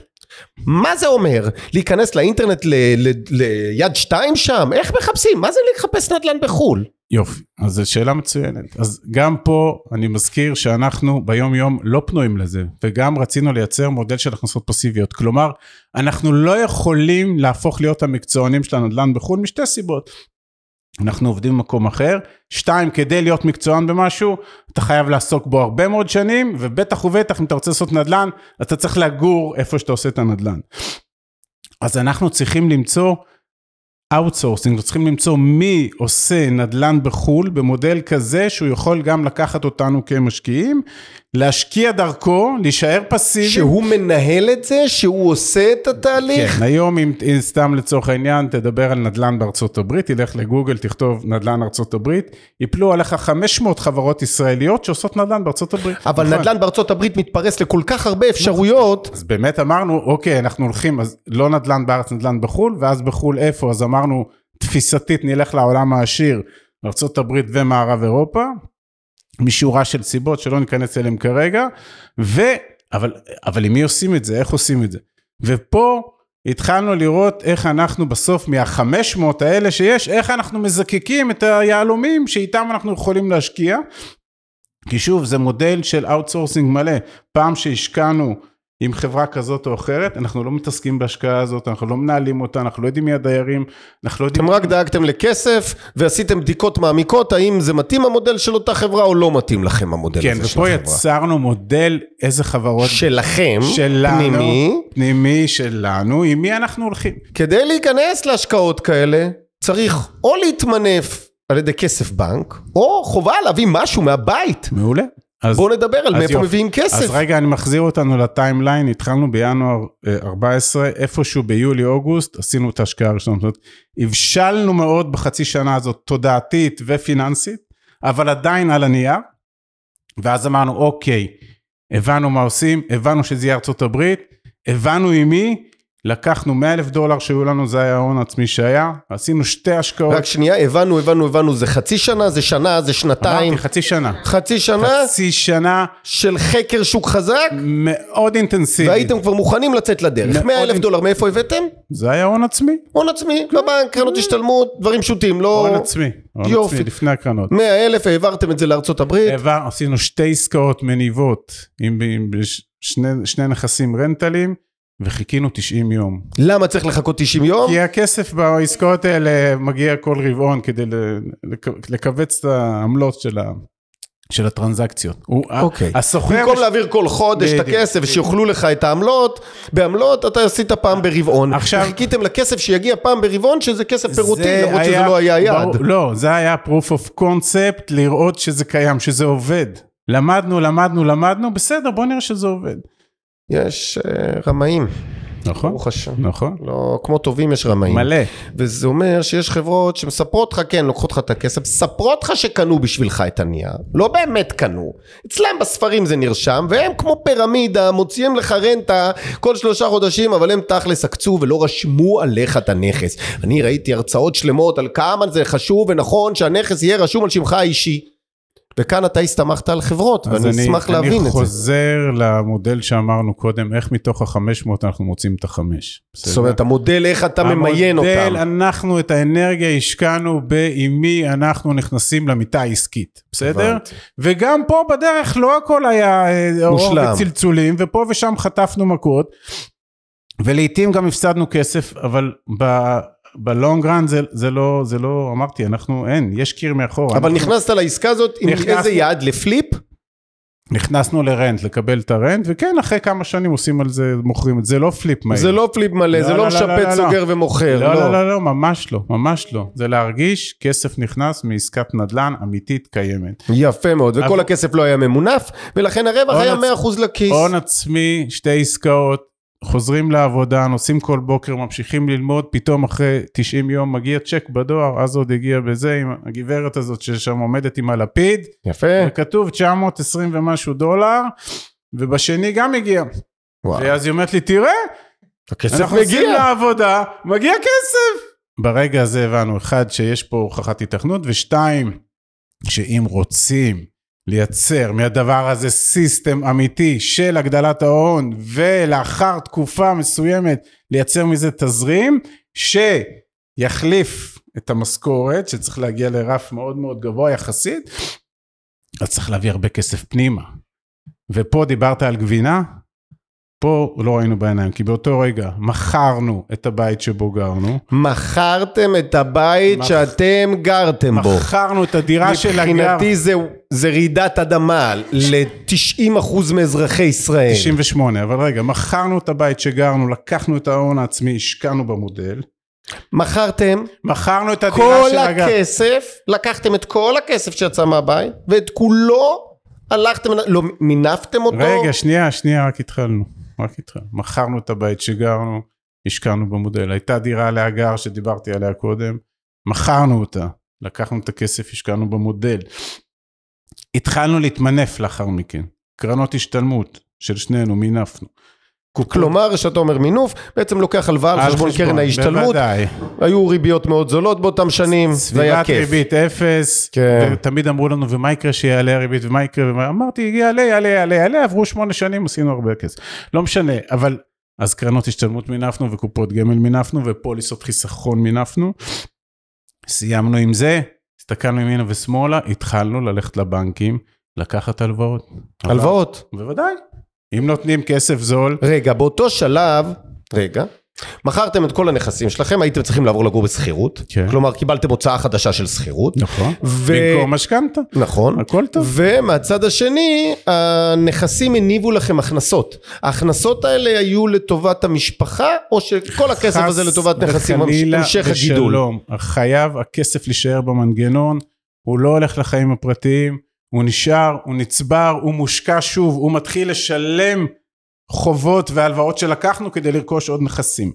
Speaker 2: מה זה אומר? להיכנס לאינטרנט ל- ל- ליד שתיים שם? איך מחפשים? מה זה לחפש נדל"ן בחו"ל?
Speaker 4: יופי, אז זו שאלה מצוינת. אז גם פה אני מזכיר שאנחנו ביום יום לא פנויים לזה, וגם רצינו לייצר מודל של הכנסות פסיביות. כלומר, אנחנו לא יכולים להפוך להיות המקצוענים של הנדל"ן בחו"ל משתי סיבות. אנחנו עובדים במקום אחר, שתיים, כדי להיות מקצוען במשהו, אתה חייב לעסוק בו הרבה מאוד שנים, ובטח ובטח אם אתה רוצה לעשות נדל"ן, אתה צריך לגור איפה שאתה עושה את הנדל"ן. אז אנחנו צריכים למצוא outsourcing, צריכים למצוא מי עושה נדל"ן בחו"ל במודל כזה שהוא יכול גם לקחת אותנו כמשקיעים, להשקיע דרכו, להישאר פסיבי.
Speaker 2: שהוא מנהל את זה, שהוא עושה את התהליך.
Speaker 4: כן, היום אם, אם סתם לצורך העניין תדבר על נדל"ן בארצות הברית, תלך לגוגל, תכתוב נדל"ן ארצות הברית, יפלו עליך 500 חברות ישראליות שעושות נדל"ן בארצות הברית.
Speaker 2: אבל
Speaker 4: נכון.
Speaker 2: נדל"ן בארצות הברית מתפרס לכל כך הרבה אפשרויות.
Speaker 4: אז באמת אמרנו, אוקיי, אנחנו הולכים, אז לא נדל"ן בארץ, נדל"ן בחו"ל, ואז בחו"ל איפה? אז אמרנו, תפיסתית נלך לעולם העשיר, ארה"ב ומערב אירופה, משורה של סיבות שלא ניכנס אליהם כרגע, ו... אבל, אבל עם מי עושים את זה? איך עושים את זה? ופה התחלנו לראות איך אנחנו בסוף מה-500 האלה שיש, איך אנחנו מזקקים את היהלומים שאיתם אנחנו יכולים להשקיע. כי שוב, זה מודל של outsourcing מלא. פעם שהשקענו עם חברה כזאת או אחרת, אנחנו לא מתעסקים בהשקעה הזאת, אנחנו לא מנהלים אותה, אנחנו לא יודעים מי הדיירים, אנחנו לא יודעים...
Speaker 2: אתם רק דאגתם לכסף ועשיתם בדיקות מעמיקות, האם זה מתאים המודל של אותה חברה או לא מתאים לכם המודל
Speaker 4: כן,
Speaker 2: הזה של
Speaker 4: ופה
Speaker 2: החברה.
Speaker 4: יצרנו מודל איזה חברות...
Speaker 2: שלכם,
Speaker 4: שלנו,
Speaker 2: פנימי,
Speaker 4: פנימי שלנו, עם מי אנחנו הולכים.
Speaker 2: כדי להיכנס להשקעות כאלה, צריך או להתמנף על ידי כסף בנק, או חובה להביא משהו מהבית.
Speaker 4: מעולה. אז,
Speaker 2: בואו נדבר על מאיפה. מביאים כסף.
Speaker 4: אז רגע, אני מחזיר אותנו לטיימליין, התחלנו בינואר אה, 14, איפשהו ביולי-אוגוסט, עשינו את ההשקעה הראשונה. זאת אומרת, הבשלנו מאוד בחצי שנה הזאת, תודעתית ופיננסית, אבל עדיין על הנייר. ואז אמרנו, אוקיי, הבנו מה עושים, הבנו שזה יהיה ארצות הברית, הבנו עם מי, לקחנו 100 אלף דולר שהיו לנו, זה היה ההון העצמי שהיה, עשינו שתי השקעות.
Speaker 2: רק שנייה, הבנו, הבנו, הבנו, זה חצי שנה, זה שנה, זה שנתיים,
Speaker 4: אמרתי, חצי שנה.
Speaker 2: חצי שנה
Speaker 4: חצי שנה
Speaker 2: של חקר שוק חזק,
Speaker 4: מאוד אינטנסיבית.
Speaker 2: והייתם כבר מוכנים לצאת לדרך.
Speaker 4: מאוד
Speaker 2: 100 אלף
Speaker 4: אינ-
Speaker 2: דולר, מאיפה הבאתם?
Speaker 4: זה היה הון עצמי.
Speaker 2: הון עצמי, בבנק, קרנות השתלמות, דברים פשוטים, לא...
Speaker 4: הון עצמי.
Speaker 2: יופי.
Speaker 4: עצמי לפני הקרנות.
Speaker 2: 100 אלף, העברתם את זה לארצות הברית.
Speaker 4: העבר, עשינו שתי עסקאות מניבות עם, עם שני, שני נכסים רנטלים וחיכינו 90 יום.
Speaker 2: למה צריך לחכות 90 יום?
Speaker 4: כי הכסף בעסקאות האלה מגיע כל רבעון כדי לכווץ את העמלות של, ה, של הטרנזקציות.
Speaker 2: אוקיי.
Speaker 4: הסוחר...
Speaker 2: במקום להעביר כל חודש את. הכסף ושיאכלו לך את העמלות, בעמלות אתה עשית פעם ברבעון.
Speaker 4: עכשיו-
Speaker 2: וחיכיתם לכסף שיגיע פעם ברבעון שזה כסף פירוטי,
Speaker 4: זה
Speaker 2: למרות שזה לא היה יעד.
Speaker 4: ברור, לא, זה היה proof of concept, לראות שזה קיים, שזה עובד. למדנו, למדנו, למדנו, בסדר, בוא נראה שזה עובד.
Speaker 2: יש אה, רמאים,
Speaker 4: נכון,
Speaker 2: ברוך השם.
Speaker 4: נכון.
Speaker 2: לא, כמו טובים יש רמאים.
Speaker 4: מלא.
Speaker 2: וזה אומר שיש חברות שמספרות לך, כן, לוקחות לך את הכסף, מספרות לך שקנו בשבילך את הנייר, לא באמת קנו. אצלם בספרים זה נרשם, והם כמו פירמידה, מוציאים לך רנטה כל שלושה חודשים, אבל הם תכלס עקצו ולא רשמו עליך את הנכס. אני ראיתי הרצאות שלמות על כמה זה חשוב ונכון שהנכס יהיה רשום על שמך האישי. וכאן אתה הסתמכת על חברות, ואני אשמח להבין
Speaker 4: אני
Speaker 2: את זה.
Speaker 4: חוזר למודל שאמרנו קודם, איך מתוך ה-500 אנחנו מוצאים את החמש.
Speaker 2: זאת אומרת, המודל איך אתה ממיין אותם.
Speaker 4: המודל, אנחנו את האנרגיה השקענו עם מי אנחנו נכנסים למיטה העסקית, בסדר?
Speaker 2: הבנתי.
Speaker 4: וגם פה בדרך לא הכל היה אה, אור. וצלצולים, ופה ושם חטפנו מכות, ולעיתים גם הפסדנו כסף, אבל ב... ב long run זה, זה לא, זה לא, אמרתי, אנחנו, אין, יש קיר מאחור.
Speaker 2: אבל
Speaker 4: אנחנו
Speaker 2: נכנסת לעסקה הזאת עם
Speaker 4: נכנסנו-
Speaker 2: איזה יעד? ל flip?
Speaker 4: נכנסנו ל rent, לקבל את ה rent, וכן, אחרי כמה שנים עושים על זה, מוכרים את זה, לא flip מהיר.
Speaker 2: זה לא flip מלא,
Speaker 4: לא,
Speaker 2: זה
Speaker 4: לא,
Speaker 2: לא
Speaker 4: לא,
Speaker 2: משפץ,
Speaker 4: לא, לא.
Speaker 2: סוגר ומוכר,
Speaker 4: לא, לא,
Speaker 2: לא.
Speaker 4: לא, לא, ממש לא, ממש לא. זה להרגיש כסף נכנס מעסקת נדל"ן אמיתית קיימת.
Speaker 2: יפה מאוד, וכל
Speaker 4: אבל-
Speaker 2: הכסף לא היה ממונף, ולכן הרווח היה
Speaker 4: עצ-
Speaker 2: 100% לכיס.
Speaker 4: הון עצמי, שתי עסקאות, חוזרים לעבודה, נוסעים כל בוקר, ממשיכים ללמוד, פתאום אחרי 90 יום מגיע צ'ק בדואר, אז עוד הגיע בזה עם הגברת הזאת ששם עומדת עם הלפיד,
Speaker 2: יפה.
Speaker 4: וכתוב 920 ומשהו דולר, ובשני גם הגיע.
Speaker 2: וואו.
Speaker 4: ואז היא אומרת לי, תראה,
Speaker 2: הכסף
Speaker 4: אנחנו
Speaker 2: מגיע.
Speaker 4: לעבודה, מגיע כסף. ברגע הזה הבנו, אחד, שיש פה הוכחת התכנות, ושתיים, שאם רוצים לייצר מהדבר הזה סיסטם אמיתי של הגדלת ההון, ולאחר תקופה מסוימת לייצר מזה תזרים, שיחליף את המשכורת, שצריך להגיע לרף מאוד מאוד גבוה יחסית, אז צריך להביא הרבה כסף פנימה. ופה דיברת על גבינה, פה לא ראינו בעיניים, כי באותו רגע מכרנו את הבית שבו גרנו,
Speaker 2: מכרתם את הבית
Speaker 4: מכ-
Speaker 2: שאתם גרתם בו.
Speaker 4: מכרנו את הדירה של הגר,
Speaker 2: מבחינתי זה, זה רעידת אדמה ל-90% מאזרחי ישראל.
Speaker 4: 98, אבל רגע, מכרנו את הבית שגרנו, לקחנו את ההון העצמי, השקענו במודל,
Speaker 2: מכרתם
Speaker 4: מכרנו את הדירה
Speaker 2: כל
Speaker 4: של הגר.
Speaker 2: הכסף, לקחתם את כל הכסף שיצא מהבית, ואת כולו הלכתם, לא, מינפתם אותו?
Speaker 4: רגע, שנייה, שנייה, רק התחלנו. רק התחלנו. מכרנו את הבית שגרנו, השקענו במודל. הייתה דירה להגר שדיברתי עליה קודם, מכרנו אותה. לקחנו את הכסף, השקענו במודל. התחלנו להתמנף לאחר מכן. קרנות השתלמות של שנינו, מינפנו.
Speaker 2: כלומר, כשאתה אומר מינוף, בעצם לוקח הלוואה על חשבון קרן ההשתלמות,
Speaker 4: בוודאי.
Speaker 2: היו ריביות מאוד זולות באותם שנים, זה היה
Speaker 4: סביבת
Speaker 2: כיף.
Speaker 4: ריבית אפס,
Speaker 2: כן.
Speaker 4: ותמיד אמרו לנו, ומה יקרה שיעלה הריבית, ומה יקרה, ומה... אמרתי, יעלה, יעלה, יעלה, יעלה, עברו שמונה שנים, עשינו הרבה כסף. לא משנה, אבל אז קרנות השתלמות מינפנו, וקופות גמל מינפנו, ופוליסות חיסכון מינפנו. סיימנו עם זה, הסתכלנו ימינה ושמאלה, התחלנו ללכת לבנקים, לקחת הלוואות.
Speaker 2: הלוואות.
Speaker 4: בוודאי. אם נותנים כסף זול,
Speaker 2: רגע, באותו שלב, רגע, מכרתם את כל הנכסים שלכם, הייתם צריכים לעבור לגור בשכירות,
Speaker 4: כן.
Speaker 2: כלומר קיבלתם הוצאה חדשה של שכירות,
Speaker 4: נכון,
Speaker 2: ו-
Speaker 4: במקום משכנתה,
Speaker 2: נכון,
Speaker 4: הכל טוב.
Speaker 2: ומהצד השני, הנכסים הניבו לכם הכנסות. ההכנסות האלה היו לטובת המשפחה, או שכל הכסף הזה לטובת נכסים,
Speaker 4: וחלילה
Speaker 2: המשך הגידול?
Speaker 4: ושלום. חייב הכסף להישאר במנגנון, הוא לא הולך לחיים הפרטיים, הוא נשאר, הוא נצבר, הוא מושקע שוב, הוא מתחיל לשלם חובות והלוואות שלקחנו כדי לרכוש עוד נכסים,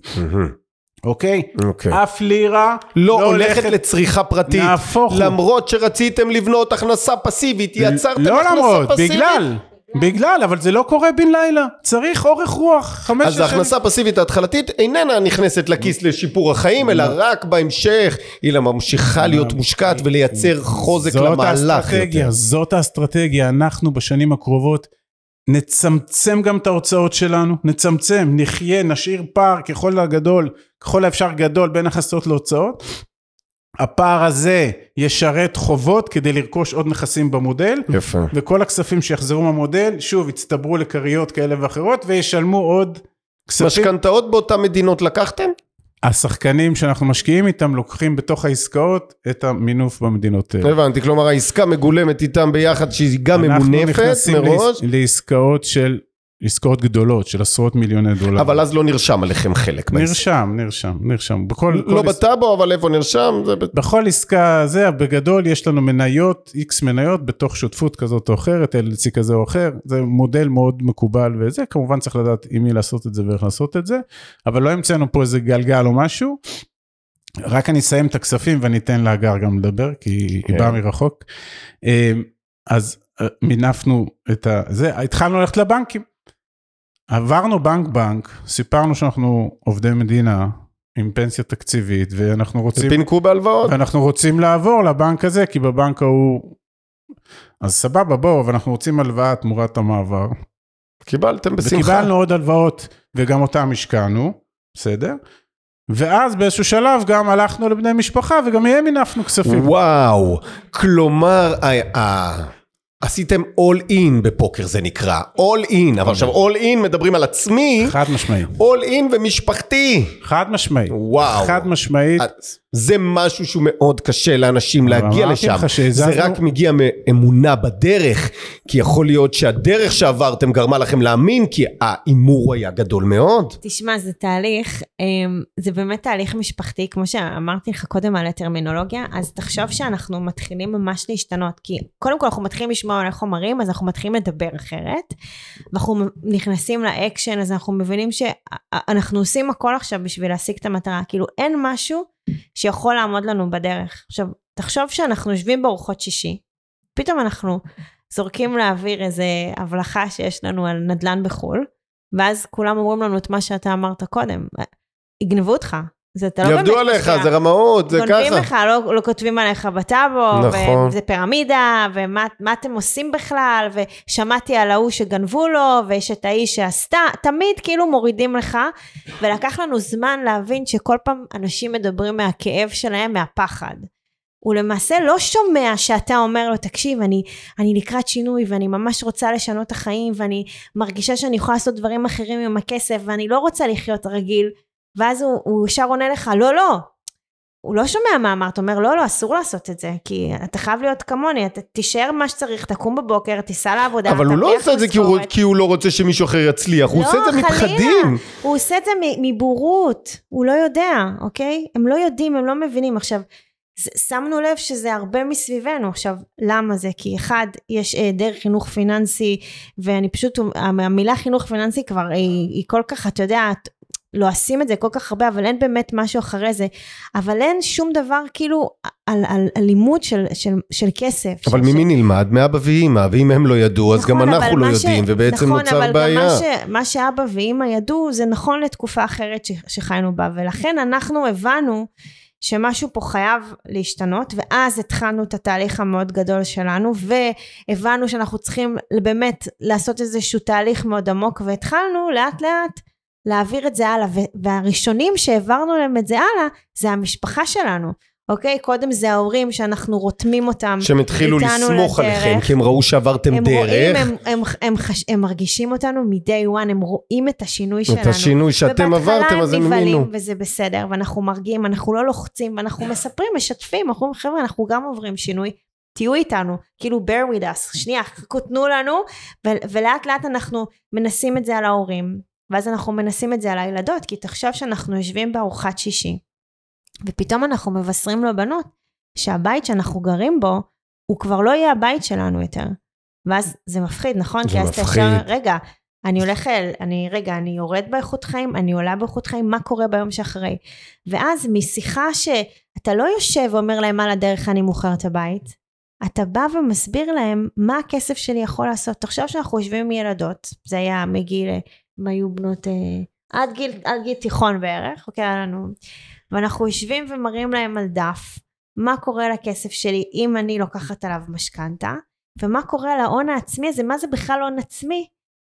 Speaker 4: אוקיי?
Speaker 2: אוקיי.
Speaker 4: אף לירה
Speaker 2: לא הולכת לצריכה פרטית,
Speaker 4: נהפוך הוא.
Speaker 2: למרות שרציתם לבנות הכנסה פסיבית, יצרתם
Speaker 4: לא
Speaker 2: הכנסה
Speaker 4: למרות,
Speaker 2: פסיבית.
Speaker 4: בגלל, בגלל, אבל זה לא קורה בן לילה, צריך אורך רוח, חמש
Speaker 2: אז ההכנסה הפסיבית ההתחלתית איננה נכנסת לכיס לשיפור החיים, אלא רק בהמשך. היא ממשיכה להיות מושקעת ולייצר חוזק
Speaker 4: זאת
Speaker 2: למהלך
Speaker 4: האסטרטגיה,
Speaker 2: יותר.
Speaker 4: זאת האסטרטגיה, אנחנו בשנים הקרובות נצמצם גם את ההוצאות שלנו, נצמצם, נחיה, נשאיר פער ככל הגדול, ככל האפשר גדול בין הכנסות להוצאות. הפער הזה ישרת חובות כדי לרכוש עוד נכסים במודל,
Speaker 2: יפה.
Speaker 4: וכל הכספים שיחזרו מהמודל, שוב, יצטברו לכריות כאלה ואחרות, וישלמו עוד כספים.
Speaker 2: משכנתאות באותן מדינות לקחתם?
Speaker 4: השחקנים שאנחנו משקיעים איתם לוקחים בתוך העסקאות את המינוף במדינות האלה.
Speaker 2: הבנתי, כלומר העסקה מגולמת איתם ביחד שהיא גם
Speaker 4: אנחנו
Speaker 2: ממונפת
Speaker 4: נכנסים
Speaker 2: מראש,
Speaker 4: לעס- לעסקאות של, עסקאות גדולות של עשרות מיליוני דולר.
Speaker 2: אבל אז לא נרשם עליכם חלק.
Speaker 4: נרשם, נרשם, נרשם. בכל,
Speaker 2: לא בטאבו, אבל איפה נרשם? זה
Speaker 4: בכל עסקה זה, בגדול יש לנו מניות, איקס מניות בתוך שותפות כזאת או אחרת, LLC כזה או אחר, זה מודל מאוד מקובל וזה, כמובן צריך לדעת עם מי לעשות את זה ואיך לעשות את זה, אבל לא המצאנו פה איזה גלגל או משהו. רק אני אסיים את הכספים ואני אתן להגר גם לדבר, כי היא
Speaker 2: כן.
Speaker 4: באה מרחוק. אמ, אז אה, מינפנו את ה... זה, התחלנו ללכת לבנקים. עברנו בנק בנק, סיפרנו שאנחנו עובדי מדינה עם פנסיה תקציבית ואנחנו רוצים...
Speaker 2: פינקו בהלוואות.
Speaker 4: ואנחנו רוצים לעבור לבנק הזה, כי בבנק ההוא... אז סבבה, בואו, אבל אנחנו רוצים הלוואה תמורת המעבר.
Speaker 2: קיבלתם בשמחה.
Speaker 4: וקיבלנו עוד הלוואות, וגם אותם השקענו, בסדר? ואז באיזשהו שלב גם הלכנו לבני משפחה, וגם מהם הנפנו כספים.
Speaker 2: וואו, כלומר, ה- ה- עשיתם all in בפוקר זה נקרא, all in, אבל עכשיו all in מדברים על עצמי,
Speaker 4: חד משמעית.
Speaker 2: all in ומשפחתי.
Speaker 4: חד משמעית.
Speaker 2: וואו.
Speaker 4: חד משמעית.
Speaker 2: זה משהו שהוא מאוד קשה לאנשים להגיע לשם. זה רק מגיע מאמונה בדרך, כי יכול להיות שהדרך שעברתם גרמה לכם להאמין, כי ההימור היה גדול מאוד.
Speaker 3: תשמע, זה תהליך, אמ, זה באמת תהליך משפחתי, כמו שאמרתי לך קודם על הטרמינולוגיה, אז תחשוב שאנחנו מתחילים ממש להשתנות, כי קודם כל אנחנו מתחילים לשמוע על חומרים, אז אנחנו מתחילים לדבר אחרת, ואנחנו נכנסים לאקשן, אז אנחנו מבינים שאנחנו עושים הכל עכשיו בשביל להשיג את המטרה, כאילו אין משהו שיכול לעמוד לנו בדרך. עכשיו, תחשוב שאנחנו יושבים בארוחות שישי, פתאום אנחנו זורקים לאוויר איזה הבלחה שיש לנו על נדל"ן בחו"ל, ואז כולם אומרים לנו את מה שאתה אמרת קודם. יגנבו אותך. זה אתה לא באמת
Speaker 2: יעבדו עליך. זה רמאות, זה
Speaker 3: גונבים
Speaker 2: ככה.
Speaker 3: לך, לא, לא כותבים עליך בטאבו,
Speaker 2: נכון.
Speaker 3: וזה פירמידה, ומה מה אתם עושים בכלל, ושמעתי על ההוא שגנבו לו, ויש את האיש שעשתה, תמיד כאילו מורידים לך, ולקח לנו זמן להבין שכל פעם אנשים מדברים מהכאב שלהם, מהפחד. הוא למעשה לא שומע שאתה אומר לו, תקשיב, אני, אני לקראת שינוי ואני ממש רוצה לשנות את החיים ואני מרגישה שאני יכולה לעשות דברים אחרים עם הכסף ואני לא רוצה לחיות רגיל, ואז הוא, הוא ישר עונה לך, לא, לא, הוא לא שומע מה אמרת, אומר, לא, לא, אסור לעשות את זה, כי אתה חייב להיות כמוני, אתה תישאר מה שצריך, תקום בבוקר, תיסע לעבודה,
Speaker 2: אבל הוא לא עושה את זה כי הוא. כי הוא לא רוצה שמישהו אחר יצליח, הוא
Speaker 3: לא,
Speaker 2: עושה את זה
Speaker 3: חלילה.
Speaker 2: מפחדים.
Speaker 3: הוא עושה את זה מבורות, הוא לא יודע, אוקיי? הם לא יודעים, הם לא מבינים. עכשיו, שמנו לב שזה הרבה מסביבנו. עכשיו, למה זה? כי אחד, יש היעדר חינוך פיננסי, ואני פשוט, המילה חינוך פיננסי כבר היא, היא כל כך, אתה יודע, לועסים את זה כל כך הרבה, אבל אין באמת משהו אחרי זה. אבל אין שום דבר כאילו על, על, על לימוד של, של, של כסף.
Speaker 2: אבל
Speaker 3: של,
Speaker 2: ממי נלמד? מאבא ואימא, ואם הם לא ידעו, אז גם
Speaker 3: נכון,
Speaker 2: אנחנו
Speaker 3: אבל
Speaker 2: לא
Speaker 3: ש-
Speaker 2: יודעים, ובעצם
Speaker 3: נכון,
Speaker 2: נוצר
Speaker 3: אבל
Speaker 2: בעיה.
Speaker 3: גם מה, ש, מה שאבא ואימא ידעו, זה נכון לתקופה אחרת ש, שחיינו בה, ולכן אנחנו הבנו שמשהו פה חייב להשתנות, ואז התחלנו את התהליך המאוד גדול שלנו, והבנו שאנחנו צריכים באמת לעשות איזשהו תהליך מאוד עמוק, והתחלנו לאט לאט להעביר את זה הלאה, והראשונים שהעברנו להם את זה הלאה, זה המשפחה שלנו. אוקיי? קודם זה ההורים שאנחנו רותמים אותם
Speaker 2: שהם התחילו לסמוך
Speaker 3: לדרך.
Speaker 2: עליכם, כי הם ראו שעברתם
Speaker 3: הם
Speaker 2: דרך.
Speaker 3: רואים, הם, הם, הם, חש, הם מרגישים אותנו מ-day one, הם רואים את השינוי שלנו.
Speaker 2: את השינוי שאתם עברתם, אז הם
Speaker 3: ובהתחלה הם
Speaker 2: האמינו.
Speaker 3: נבהלים וזה בסדר, ואנחנו מרגיעים, אנחנו לא לוחצים, ואנחנו מספרים, משתפים, אנחנו אומרים, חבר'ה, אנחנו גם עוברים שינוי, תהיו איתנו, כאילו bear with us, שנייה, חכו, תנו לנו, ולאט לאט אנחנו מנסים את זה על ההורים, ואז אנחנו מנסים את זה על הילדות, כי תחשוב שאנחנו יושבים בארוחת שישי, ופתאום אנחנו מבשרים לבנות, שהבית שאנחנו גרים בו, הוא כבר לא יהיה הבית שלנו יותר. ואז זה מפחיד, נכון?
Speaker 2: זה
Speaker 3: כי אז אתה
Speaker 2: מפחיד.
Speaker 3: אפשר, רגע, אני הולך אל, אני, רגע, אני יורד באיכות חיים, אני עולה באיכות חיים, מה קורה ביום שאחרי? ואז משיחה שאתה לא יושב ואומר להם על הדרך אני מוכר את הבית, אתה בא ומסביר להם מה הכסף שלי יכול לעשות. תחשוב שאנחנו יושבים עם ילדות, זה היה מגיל, הם היו בנות, אה, עד גיל, עד גיל תיכון בערך, אוקיי, היה לנו, ואנחנו יושבים ומראים להם על דף, מה קורה לכסף שלי אם אני לוקחת עליו משכנתה, ומה קורה להון העצמי הזה, מה זה בכלל הון עצמי,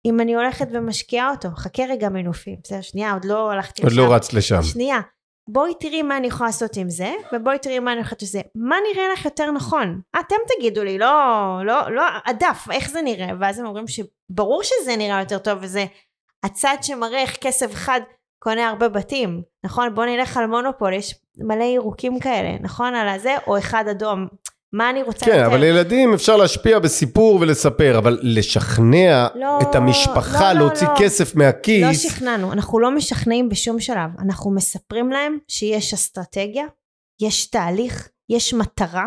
Speaker 3: אם אני הולכת ומשקיעה אותו. חכה רגע מנופים, בסדר, שנייה, עוד לא הלכתי
Speaker 2: עוד לא רץ לשם.
Speaker 3: שנייה, בואי תראי מה אני יכולה לעשות עם זה, ובואי תראי מה אני יכולה לעשות עם זה. מה נראה לך יותר נכון? אתם תגידו לי, לא, לא, לא, הדף, איך זה נראה? ואז הם אומרים שברור שזה נראה יותר טוב, וזה הצד שמראה איך כסף אחד קונה הרבה בתים, נכון? בוא נלך על מונופול, יש מלא ירוקים כאלה, נכון? על הזה, או אחד אדום. מה אני רוצה
Speaker 2: כן,
Speaker 3: יותר?
Speaker 2: אבל לילדים אפשר להשפיע בסיפור ולספר, אבל לשכנע
Speaker 3: לא,
Speaker 2: את המשפחה,
Speaker 3: לא, לא,
Speaker 2: להוציא
Speaker 3: לא.
Speaker 2: כסף
Speaker 3: לא
Speaker 2: מהכיס,
Speaker 3: שכנענו, אנחנו לא משכנעים בשום שלב, אנחנו מספרים להם שיש אסטרטגיה, יש תהליך, יש מטרה,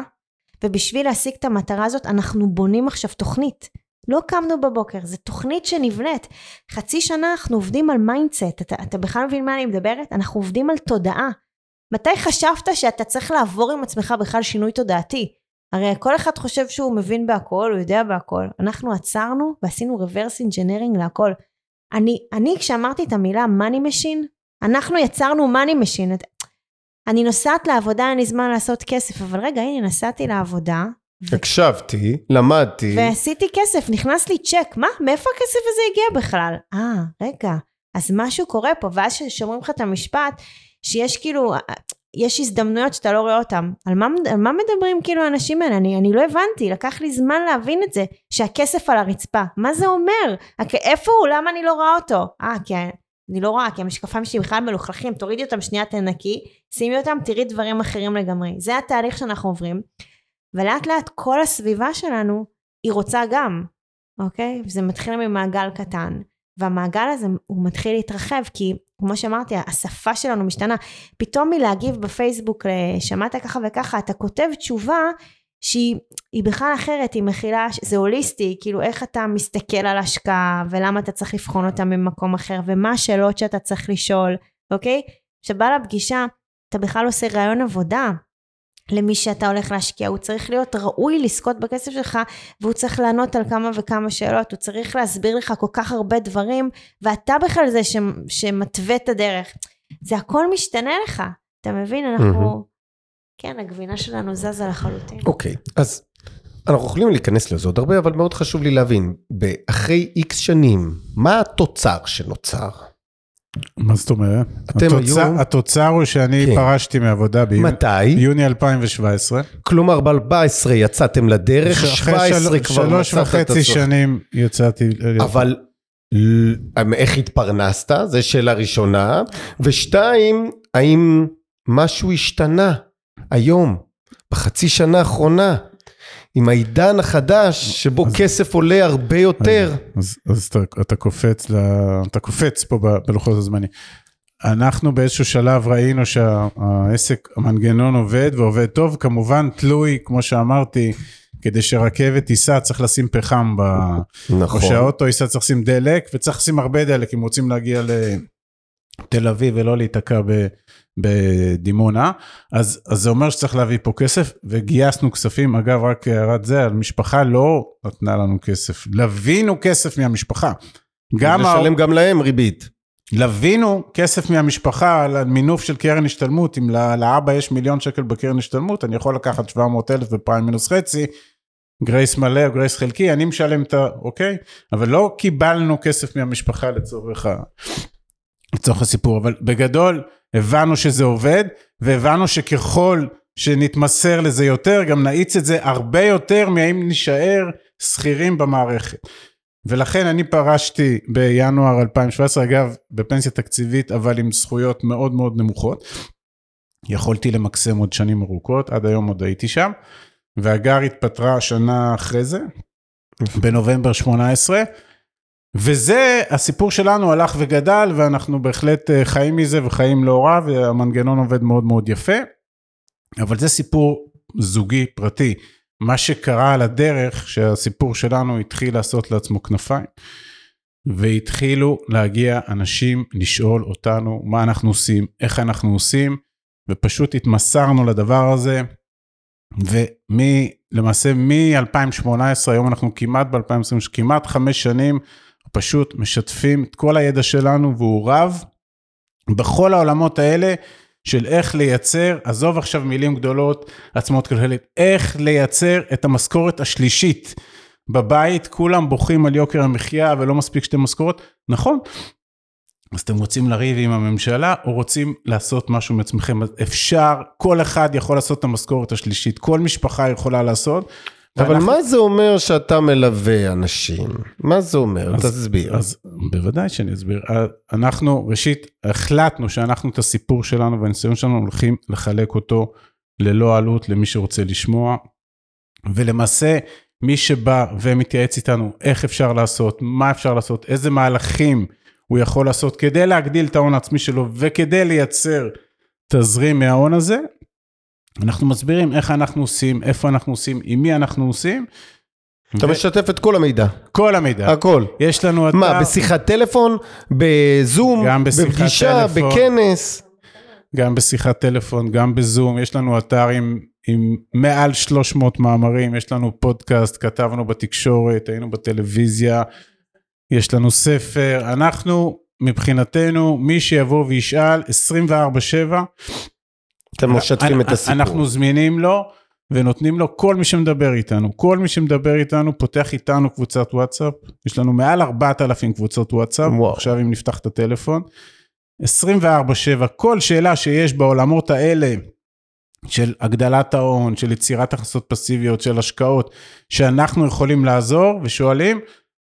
Speaker 3: ובשביל להשיג את המטרה הזאת אנחנו בונים עכשיו תוכנית. לא קמנו בבוקר, זו תוכנית שנבנית. חצי שנה אנחנו עובדים על mindset, אתה, אתה בכלל מבין מה אני מדברת? אנחנו עובדים על תודעה. מתי חשבת שאתה צריך לעבור עם עצמך בכלל שינוי תודעתי? הרי כל אחד חושב שהוא מבין בהכל, הוא יודע בהכל. אנחנו עצרנו ועשינו reverse engineering להכל. אני, אני כשאמרתי את המילה money machine, אנחנו יצרנו money machine. אני נוסעת לעבודה, אין לי זמן לעשות כסף, אבל רגע, הנה, נסעתי לעבודה,
Speaker 2: הקשבתי, למדתי,
Speaker 3: ועשיתי כסף, נכנס לי צ'ק, מה? מאיפה הכסף הזה הגיע בכלל? אה, רגע, אז משהו קורה פה, ואז ששומרים לך את המשפט, שיש כאילו, יש הזדמנויות שאתה לא רואה אותן. על על מה מדברים כאילו האנשים האלה? אני, אני לא הבנתי, לקח לי זמן להבין את זה, שהכסף על הרצפה. מה זה אומר? הכ- איפה הוא? למה אני לא רואה אותו? אה, כי אני לא רואה, כי המשקפיים שלי בכלל מלוכלכים, תורידי אותם שנייה, תנקי, שימי אותם, תראי דברים אחרים לגמרי. זה התהליך שאנחנו עוברים. ולאט לאט כל הסביבה שלנו היא רוצה גם, אוקיי? זה מתחיל ממעגל קטן, והמעגל הזה הוא מתחיל להתרחב, כי כמו שאמרתי, השפה שלנו משתנה. פתאום מלהגיב בפייסבוק, שמעת ככה וככה, אתה כותב תשובה שהיא היא בכלל אחרת, היא מכילה, זה הוליסטי, כאילו איך אתה מסתכל על השקעה, ולמה אתה צריך לבחון אותה ממקום אחר, ומה השאלות שאתה צריך לשאול, אוקיי? כשבא לפגישה, אתה בכלל עושה רעיון עבודה. למי שאתה הולך להשקיע, הוא צריך להיות ראוי לזכות בכסף שלך והוא צריך לענות על כמה וכמה שאלות, הוא צריך להסביר לך כל כך הרבה דברים ואתה בכלל זה ש, שמתווה את הדרך. זה הכל משתנה לך, אתה מבין? אנחנו, כן, הגבינה שלנו זזה לחלוטין.
Speaker 2: אוקיי, אז אנחנו יכולים להיכנס לזה עוד הרבה, אבל מאוד חשוב לי להבין, אחרי איקס שנים, מה התוצר שנוצר?
Speaker 4: מה זאת אומרת?
Speaker 2: אתם היום-
Speaker 4: התוצר הוא שאני
Speaker 2: כן.
Speaker 4: פרשתי מעבודה ביוני,
Speaker 2: מתי?
Speaker 4: ביוני 2017.
Speaker 2: כלומר ב-14 יצאתם לדרך,
Speaker 4: אחרי
Speaker 2: 17
Speaker 4: של-
Speaker 2: כבר
Speaker 4: שלוש
Speaker 2: מצאת את
Speaker 4: וחצי
Speaker 2: עצמך.
Speaker 4: שנים יצאתי.
Speaker 2: אבל ל- איך התפרנסת? זו שאלה ראשונה. ושתיים, האם משהו השתנה היום, בחצי שנה האחרונה, עם העידן החדש, שבו כסף עולה הרבה יותר.
Speaker 4: אז, אז אתה, אתה קופץ, ל, אתה קופץ פה ב- בלוחות הזמנים. אנחנו באיזשהו שלב ראינו שהעסק, המנגנון עובד ועובד טוב, כמובן תלוי, כמו שאמרתי, כדי שרכבת תיסע צריך לשים פחם, ב...
Speaker 2: נכון.
Speaker 4: או שהאוטו ייסע צריך לשים דלק, וצריך לשים הרבה דלק אם רוצים להגיע לתל אביב ולא להיתקע. בדימונה, אז, אז זה אומר שצריך להביא פה כסף, וגייסנו כספים, אגב רק הערת זה, המשפחה לא נתנה לנו כסף, לווינו כסף מהמשפחה. גם ה...
Speaker 2: לשלם גם להם ריבית.
Speaker 4: לווינו כסף מהמשפחה על המינוף של קרן השתלמות, אם לאבא יש מיליון שקל בקרן השתלמות, אני יכול לקחת 700 אלף בפריים מינוס חצי, גרייס מלא או גרייס חלקי, אני משלם את ה... אוקיי? אבל לא קיבלנו כסף מהמשפחה לצורך, ה... לצורך הסיפור, אבל בגדול הבנו שזה עובד, והבנו שככל שנתמסר לזה יותר, גם נאיץ את זה הרבה יותר מהאם נישאר שכירים במערכת. ולכן אני פרשתי בינואר 2017, אגב, בפנסיה תקציבית, אבל עם זכויות מאוד מאוד נמוכות. יכולתי למקסם עוד שנים ארוכות, עד היום עוד הייתי שם. והגר התפטרה שנה אחרי זה, בנובמבר 18. וזה, הסיפור שלנו הלך וגדל, ואנחנו בהחלט אה, חיים מזה וחיים לא רע, והמנגנון עובד מאוד מאוד יפה. אבל זה סיפור זוגי, פרטי. מה שקרה על הדרך, שהסיפור שלנו התחיל לעשות לעצמו כנפיים, והתחילו להגיע אנשים לשאול אותנו מה אנחנו עושים, איך אנחנו עושים, ופשוט התמסרנו לדבר הזה, ולמעשה מ-2018, היום אנחנו כמעט ב-2020, כמעט חמש שנים, פשוט משתפים את כל הידע שלנו, והוא רב בכל העולמות האלה. של איך לייצר, עזוב עכשיו מילים גדולות, עצמאות כלכלית, איך לייצר את המשכורת השלישית בבית, כולם בוכים על יוקר המחיה ולא מספיק שתי משכורות, נכון. אז אתם רוצים לריב עם הממשלה או רוצים לעשות משהו מעצמכם, אפשר, כל אחד יכול לעשות את המשכורת השלישית, כל משפחה יכולה לעשות.
Speaker 2: אבל
Speaker 4: ואנחנו-
Speaker 2: מה זה אומר שאתה מלווה אנשים? מה זה אומר?
Speaker 4: אז-
Speaker 2: תסביר.
Speaker 4: אז בוודאי שאני אסביר. אנחנו ראשית החלטנו שאנחנו את הסיפור שלנו והניסיון שלנו הולכים לחלק אותו ללא עלות למי שרוצה לשמוע. ולמעשה מי שבא ומתייעץ איתנו איך אפשר לעשות, מה אפשר לעשות, איזה מהלכים הוא יכול לעשות כדי להגדיל את ההון העצמי שלו וכדי לייצר תזרים מההון הזה. אנחנו מסבירים איך אנחנו עושים, איפה אנחנו עושים, עם מי אנחנו עושים.
Speaker 2: אתה משתף את כל המידע,
Speaker 4: כל המידע.
Speaker 2: הכל.
Speaker 4: יש לנו אתר.
Speaker 2: מה, בשיחת טלפון, בזום,
Speaker 4: גם בשיחת
Speaker 2: בפגישה,
Speaker 4: טלפון.
Speaker 2: בכנס?
Speaker 4: גם בשיחת טלפון, גם בזום, יש לנו אתר עם, עם מעל 300 מאמרים, יש לנו פודקאסט, כתבנו בתקשורת, היינו בטלוויזיה, יש לנו ספר, אנחנו מבחינתנו, מי שיבוא וישאל 24/7,
Speaker 2: אתם משתפים את הסיפור.
Speaker 4: אנחנו זמינים לו ונותנים לו כל מי שמדבר איתנו, כל מי שמדבר איתנו פותח איתנו קבוצת וואטסאפ, יש לנו מעל 4,000 קבוצות וואטסאפ,
Speaker 2: וואו.
Speaker 4: עכשיו אם נפתח את הטלפון, 24/7, כל שאלה שיש בעולמות האלה של הגדלת ההון, של יצירת הכנסות פסיביות, של השקעות, שאנחנו יכולים לעזור ושואלים,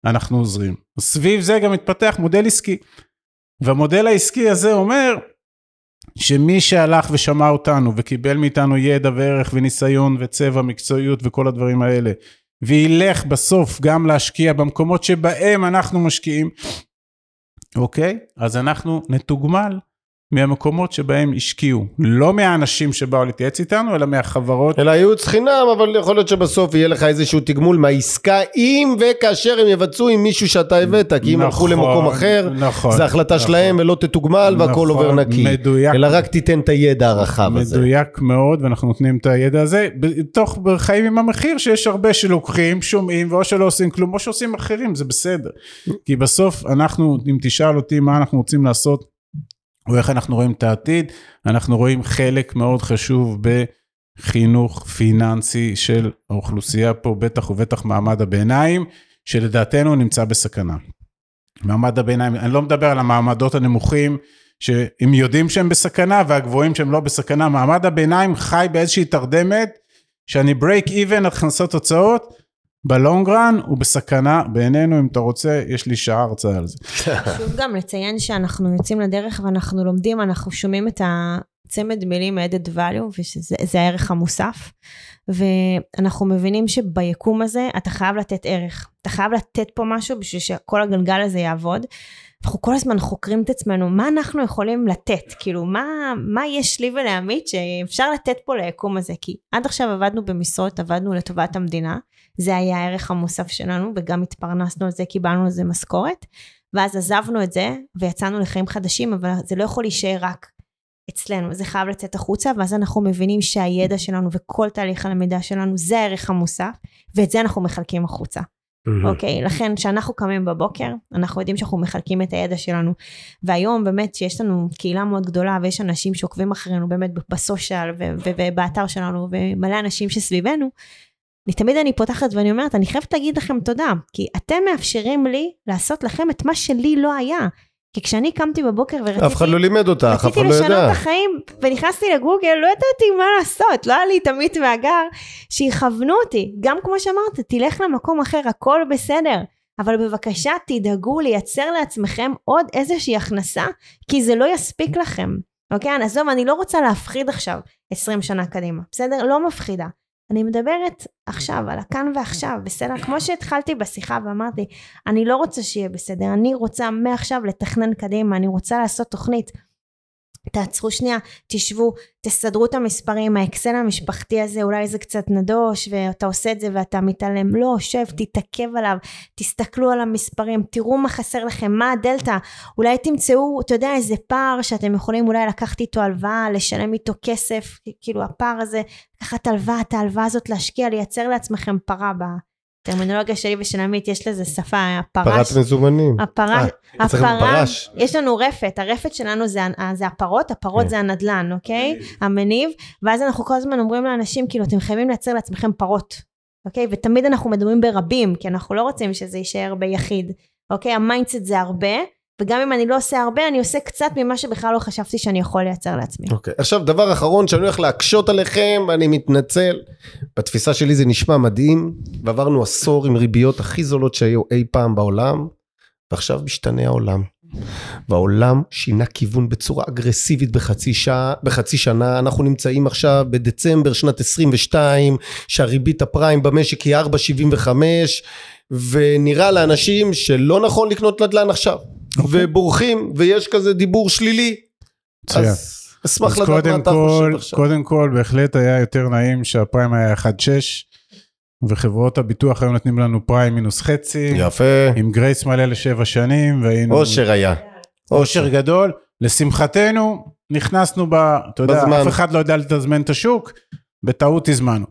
Speaker 4: אנחנו עוזרים. סביב זה גם מתפתח מודל עסקי. והמודל העסקי הזה אומר, שמי שהלך ושמע אותנו וקיבל מאיתנו ידע וערך וניסיון וצבע, מקצועיות וכל הדברים האלה, וילך בסוף גם להשקיע במקומות שבהם אנחנו משקיעים, אוקיי? אז אנחנו נתוגמל מהמקומות שבהם השקיעו. לא מהאנשים שבאו להתייעץ איתנו, אלא מהחברות.
Speaker 2: אלא ייעוץ חינם, אבל יכול להיות שבסוף יהיה לך איזשהו תגמול מהעסקה, אם וכאשר הם יבצעו עם מישהו שאתה הבאת, כי אם הלכו
Speaker 4: נכון,
Speaker 2: למקום אחר,
Speaker 4: נכון,
Speaker 2: זה החלטה
Speaker 4: נכון.
Speaker 2: שלהם ולא תתוגמל והכל
Speaker 4: נכון,
Speaker 2: עובר נקי.
Speaker 4: מדויק.
Speaker 2: אלא רק תיתן את הידע הרחב הזה.
Speaker 4: מדויק מאוד, ואנחנו נותנים את הידע הזה, בתוך חיים עם המחיר שיש הרבה שלוקחים, שומעים, ואו שלא עושים כלום, או שעושים אחרים, זה בסדר. כי בסוף אנחנו, אם תשאל אותי מה אנחנו רוצים לעשות, או איך אנחנו רואים את העתיד, אנחנו רואים חלק מאוד חשוב בחינוך פיננסי של האוכלוסייה פה, בטח ובטח מעמד הביניים, שלדעתנו נמצא בסכנה. מעמד הביניים, אני לא מדבר על המעמדות הנמוכים, שהם יודעים שהם בסכנה, והגבוהים שהם לא בסכנה, מעמד הביניים חי באיזושהי תרדמת, שאני break even הכנסות הוצאות, בלונג רן הוא בסכנה בעינינו, אם אתה רוצה, יש לי שעה הרצאה על זה.
Speaker 3: חשוב גם לציין שאנחנו יוצאים לדרך ואנחנו לומדים, אנחנו שומעים את צמד מילים added value, ושזה זה הערך המוסף. ואנחנו מבינים שביקום הזה אתה חייב לתת ערך. אתה חייב לתת פה משהו בשביל שכל הגלגל הזה יעבוד. אנחנו כל הזמן חוקרים את עצמנו, מה אנחנו יכולים לתת? כאילו, מה, מה יש לי ולעמית שאפשר לתת פה ליקום הזה? כי עד עכשיו עבדנו במשרות, עבדנו לטובת המדינה, זה היה הערך המוסף שלנו, וגם התפרנסנו על זה, קיבלנו על זה משכורת, ואז עזבנו את זה, ויצאנו לחיים חדשים, אבל זה לא יכול להישאר רק אצלנו, זה חייב לצאת החוצה, ואז אנחנו מבינים שהידע שלנו וכל תהליך הלמידה שלנו זה הערך המוסף, ואת זה אנחנו מחלקים החוצה. אוקיי? okay, לכן כשאנחנו קמים בבוקר, אנחנו יודעים שאנחנו מחלקים את הידע שלנו. והיום באמת שיש לנו קהילה מאוד גדולה ויש אנשים שעוקבים אחרינו באמת בסושיאל ובאתר שלנו ומלא אנשים שסביבנו, אני תמיד אני פותחת ואני אומרת, אני חייבת להגיד לכם תודה, כי אתם מאפשרים לי לעשות לכם את מה שלי לא היה. כי כשאני קמתי בבוקר ורציתי...
Speaker 2: אף אחד לא לימד אותך, אף אחד לא ידע.
Speaker 3: רציתי לשנות את החיים, ונכנסתי לגוגל, לא ידעתי מה לעשות, לא היה לי תמיד מהגר שיכוונו אותי. גם כמו שאמרת, תלך למקום אחר, הכל בסדר. אבל בבקשה תדאגו לייצר לעצמכם עוד איזושהי הכנסה, כי זה לא יספיק לכם. אוקיי? עזוב, אני לא רוצה להפחיד עכשיו 20 שנה קדימה, בסדר? לא מפחידה. אני מדברת עכשיו על הכאן ועכשיו, בסדר? כמו שהתחלתי בשיחה ואמרתי, אני לא רוצה שיהיה בסדר, אני רוצה מעכשיו לתכנן קדימה, אני רוצה לעשות תוכנית. תעצרו שנייה, תשבו, תסדרו את המספרים, האקסל המשפחתי הזה אולי זה קצת נדוש ואתה עושה את זה ואתה מתעלם, לא, שב, תתעכב עליו, תסתכלו על המספרים, תראו מה חסר לכם, מה הדלתא, אולי תמצאו, אתה יודע, איזה פער שאתם יכולים אולי לקחת איתו הלוואה, לשלם איתו כסף, כאילו הפער הזה, לקחת הלוואה, את ההלוואה הזאת להשקיע, לייצר לעצמכם פרה טרמינולוגיה שלי ושל עמית יש לזה שפה, הפרה.
Speaker 2: פרת מזומנים.
Speaker 3: הפרה, אה, הפרה, יש לנו רפת, הרפת שלנו זה, זה הפרות, הפרות כן. זה הנדל"ן, אוקיי? המניב, ואז אנחנו כל הזמן אומרים לאנשים, כאילו, אתם חייבים לייצר לעצמכם פרות, אוקיי? ותמיד אנחנו מדברים ברבים, כי אנחנו לא רוצים שזה יישאר ביחיד, אוקיי? ה mindset זה הרבה, וגם אם אני לא עושה הרבה, אני עושה קצת ממה שבכלל לא חשבתי שאני יכול לייצר לעצמי.
Speaker 2: אוקיי, okay. עכשיו דבר אחרון שאני הולך להקשות עליכם, אני מתנצל. בתפיסה שלי זה נשמע מדהים, ועברנו עשור עם ריביות הכי זולות שהיו אי פעם בעולם, ועכשיו משתנה העולם. והעולם שינה כיוון בצורה אגרסיבית בחצי, שעה, בחצי שנה, אנחנו נמצאים עכשיו בדצמבר שנת 22, שהריבית הפריים במשק היא 4.75, ונראה לאנשים שלא נכון לקנות נדל"ן עכשיו. אוקיי. ובורחים, ויש כזה דיבור שלילי. אז אשמח לדעת מה אתה חושב עכשיו.
Speaker 4: קודם כל, בהחלט היה יותר נעים שהפריים היה 1.6, וחברות הביטוח היו נותנים לנו פריים מינוס חצי.
Speaker 2: יפה.
Speaker 4: עם גרייס מלא לשבע שנים, והיינו...
Speaker 2: אושר היה.
Speaker 4: אושר גדול. לשמחתנו, נכנסנו ב... אתה יודע, בזמן. אף אחד לא יודע לתזמן את השוק, בטעות הזמנו.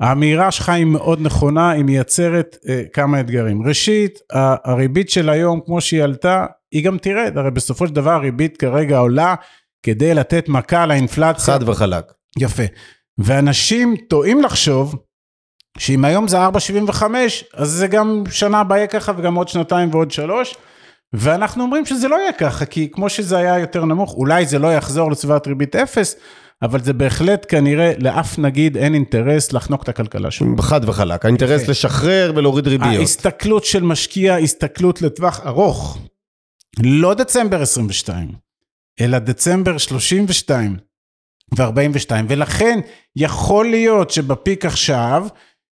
Speaker 4: האמירה שלך היא מאוד נכונה, היא מייצרת אה, כמה אתגרים. ראשית, הריבית של היום, כמו שהיא עלתה, היא גם תרד, הרי בסופו של דבר הריבית כרגע עולה כדי לתת מכה לאינפלציה.
Speaker 2: חד וחלק.
Speaker 4: יפה. ואנשים טועים לחשוב שאם היום זה 4.75, אז זה גם שנה הבאה יהיה ככה וגם עוד שנתיים ועוד שלוש. ואנחנו אומרים שזה לא יהיה ככה, כי כמו שזה היה יותר נמוך, אולי זה לא יחזור לסביבת ריבית אפס, אבל זה בהחלט כנראה לאף נגיד אין אינטרס לחנוק את הכלכלה שלו.
Speaker 2: חד וחלק, האינטרס לשחרר ולהוריד ריביות.
Speaker 4: ההסתכלות של משקיע, הסתכלות לטווח ארוך. לא דצמבר 22, אלא דצמבר 32 ו-42, ולכן יכול להיות שבפיק עכשיו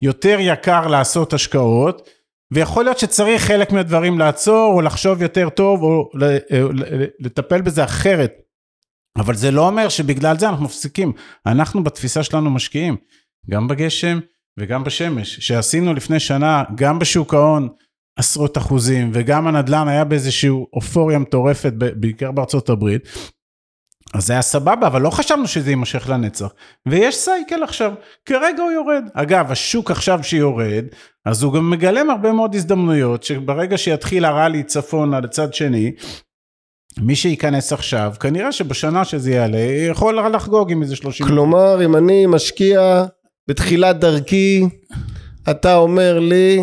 Speaker 4: יותר יקר לעשות השקעות, ויכול להיות שצריך חלק מהדברים לעצור, או לחשוב יותר טוב, או לטפל בזה אחרת. אבל זה לא אומר שבגלל זה אנחנו מפסיקים. אנחנו בתפיסה שלנו משקיעים, גם בגשם וגם בשמש. שעשינו לפני שנה, גם בשוק ההון, עשרות אחוזים, וגם הנדל"ן היה באיזושהי אופוריה מטורפת, בעיקר בארצות הברית. אז זה היה סבבה, אבל לא חשבנו שזה יימשך לנצח. ויש סייקל עכשיו, כרגע הוא יורד. אגב, השוק עכשיו שיורד, אז הוא גם מגלם הרבה מאוד הזדמנויות, שברגע שיתחיל הראלי צפונה לצד שני, מי שייכנס עכשיו, כנראה שבשנה שזה יעלה, יכול לחגוג עם איזה 30...
Speaker 2: כלומר, אם אני משקיע בתחילת דרכי, אתה אומר לי,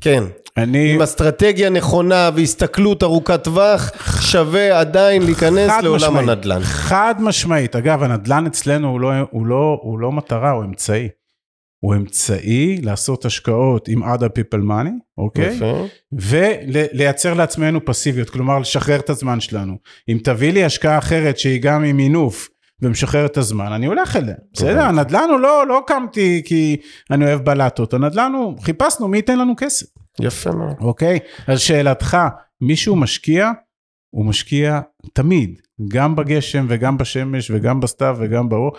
Speaker 2: כן, אני... עם אסטרטגיה נכונה והסתכלות ארוכת טווח, שווה עדיין להיכנס לעולם משמעית, הנדל"ן.
Speaker 4: חד משמעית. אגב, הנדל"ן אצלנו הוא לא, הוא, לא, הוא לא מטרה, הוא אמצעי. הוא אמצעי לעשות השקעות עם other people money, אוקיי? יפה. ולייצר לעצמנו פסיביות, כלומר לשחרר את הזמן שלנו. אם תביא לי השקעה אחרת שהיא גם עם מינוף, ומשחרר את הזמן, אני הולך אליהם. בסדר, הנדל"ן הוא לא, לא קמתי כי אני אוהב בלטות, הנדל"ן הוא, חיפשנו מי ייתן לנו כסף,
Speaker 2: יפה מאוד.
Speaker 4: אוקיי? אז שאלתך, מישהו משקיע, הוא משקיע תמיד, גם בגשם וגם בשמש וגם בסתיו וגם באור.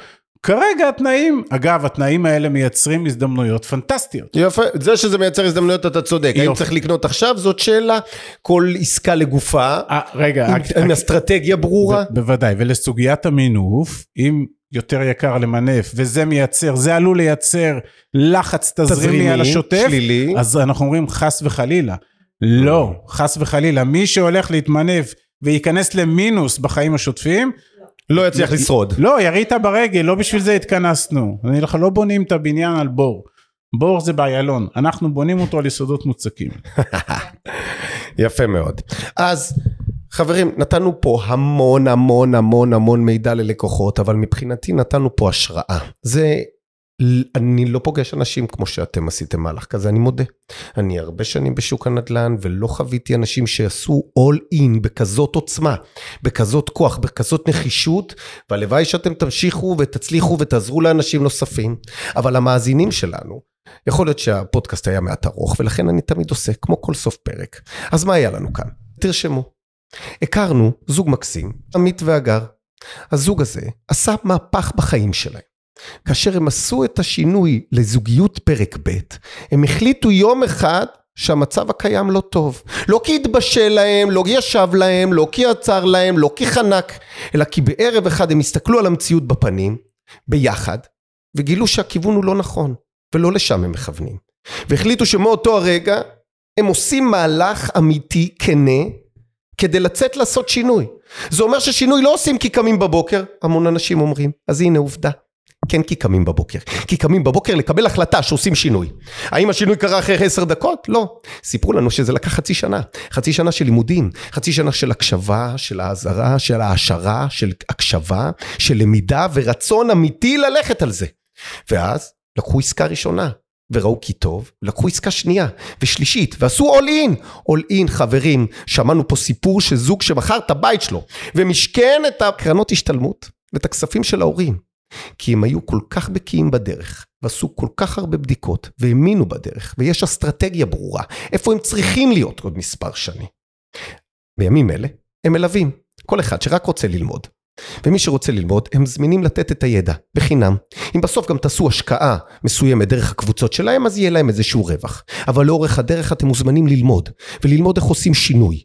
Speaker 4: כרגע התנאים, אגב, התנאים האלה מייצרים הזדמנויות פנטסטיות.
Speaker 2: יפה, זה שזה מייצר הזדמנויות אתה צודק, האם
Speaker 4: יופי.
Speaker 2: צריך לקנות עכשיו זאת שאלה, כל עסקה לגופה,
Speaker 4: אה, רגע,
Speaker 2: עם-
Speaker 4: רק-
Speaker 2: עם אסטרטגיה ברורה,
Speaker 4: ב- בוודאי, ולסוגיית המינוף, אם יותר יקר למנף, וזה מייצר, זה עלול לייצר לחץ תזרימי על השוטף,
Speaker 2: שלילי,
Speaker 4: אז אנחנו אומרים חס וחלילה. לא, חס וחלילה, מי שהולך להתמנף וייכנס למינוס בחיים השוטפים,
Speaker 2: לא יצליח לשרוד.
Speaker 4: לא, ירית ברגל, לא בשביל זה התכנסנו. אני לך, לא בונים את הבניין על בור. בור זה באיילון, אנחנו בונים אותו על יסודות מוצקים.
Speaker 2: יפה מאוד. אז חברים, נתנו פה המון המון המון המון מידע ללקוחות, אבל מבחינתי נתנו פה השראה. זה, אני לא פוגש אנשים כמו שאתם עשיתם מהלך כזה, אני מודה. אני הרבה שנים בשוק הנדל"ן ולא חוויתי אנשים שעשו all in בכזאת עוצמה, בכזאת כוח, בכזאת נחישות, והלוואי שאתם תמשיכו ותצליחו ותעזרו לאנשים נוספים. אבל המאזינים שלנו, יכול להיות שהפודקאסט היה מעט ארוך, ולכן אני תמיד עושה, כמו כל סוף פרק. אז מה היה לנו כאן? תרשמו. הכרנו זוג מקסים, עמית והגר. הזוג הזה עשה מהפך בחיים שלהם. כאשר הם עשו את השינוי לזוגיות פרק ב', הם החליטו יום אחד שהמצב הקיים לא טוב. לא כי התבשל להם, לא כי ישב להם, לא כי עצר להם, לא כי חנק, אלא כי בערב אחד הם הסתכלו על המציאות בפנים, ביחד, וגילו שהכיוון הוא לא נכון, ולא לשם הם מכוונים. והחליטו שמאותו הרגע הם עושים מהלך אמיתי, כנה, כדי לצאת לעשות שינוי. זה אומר ששינוי לא עושים כי קמים בבוקר, המון אנשים אומרים, אז הנה עובדה. כן כי קמים בבוקר. כי קמים בבוקר לקבל החלטה שעושים שינוי. האם השינוי קרה אחרי עשר דקות? לא. סיפרו לנו שזה לקח חצי שנה. חצי שנה של לימודים, חצי שנה של הקשבה, של האזהרה, של העשרה, של הקשבה, של למידה ורצון אמיתי ללכת על זה. ואז לקחו עסקה ראשונה, וראו כי טוב, לקחו עסקה שנייה ושלישית ועשו all in, all in חברים, שמענו פה סיפור של זוג שמכר את הבית שלו ומשכן את הקרנות השתלמות ואת הכספים של ההורים, כי הם היו כל כך בקיאים בדרך ועשו כל כך הרבה בדיקות והאמינו בדרך ויש אסטרטגיה ברורה איפה הם צריכים להיות עוד מספר שנים. בימים אלה הם מלווים כל אחד שרק רוצה ללמוד. ומי שרוצה ללמוד, הם זמינים לתת את הידע, בחינם. אם בסוף גם תעשו השקעה מסוימת דרך הקבוצות שלהם, אז יהיה להם איזשהו רווח. אבל לאורך הדרך אתם מוזמנים ללמוד, וללמוד איך עושים שינוי.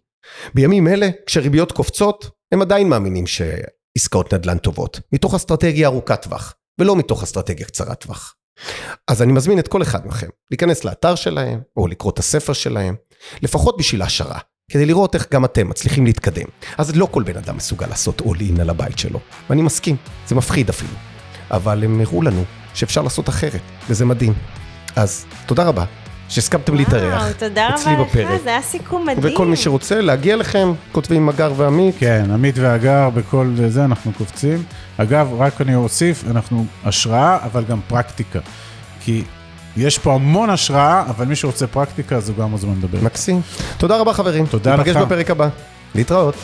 Speaker 2: בימים אלה, כשריביות קופצות, הם עדיין מאמינים שעסקאות נדל"ן טובות, מתוך אסטרטגיה ארוכת טווח, ולא מתוך אסטרטגיה קצרת טווח. אז אני מזמין את כל אחד מכם להיכנס לאתר שלהם, או לקרוא את הספר שלהם, לפחות בשביל ההשערה. כדי לראות איך גם אתם מצליחים להתקדם. אז לא כל בן אדם מסוגל לעשות all in על הבית שלו, ואני מסכים, זה מפחיד אפילו. אבל הם הראו לנו שאפשר לעשות אחרת, וזה מדהים. אז תודה רבה שהסכמתם להתארח
Speaker 3: וואו, תודה
Speaker 2: אצלי
Speaker 3: רבה לך,
Speaker 2: בפרק.
Speaker 3: זה היה סיכום מדהים.
Speaker 2: וכל מי שרוצה להגיע לכם, כותבים מגר ועמית.
Speaker 4: כן, עמית והגר, בכל זה אנחנו קופצים. אגב, רק אני אוסיף, אנחנו השראה, אבל גם פרקטיקה. כי יש פה המון השראה, אבל מי שרוצה פרקטיקה, אז הוא גם מוזמן לדבר.
Speaker 2: מקסים. תודה רבה חברים.
Speaker 4: תודה
Speaker 2: ניפגש
Speaker 4: לך.
Speaker 2: בפרק הבא. להתראות.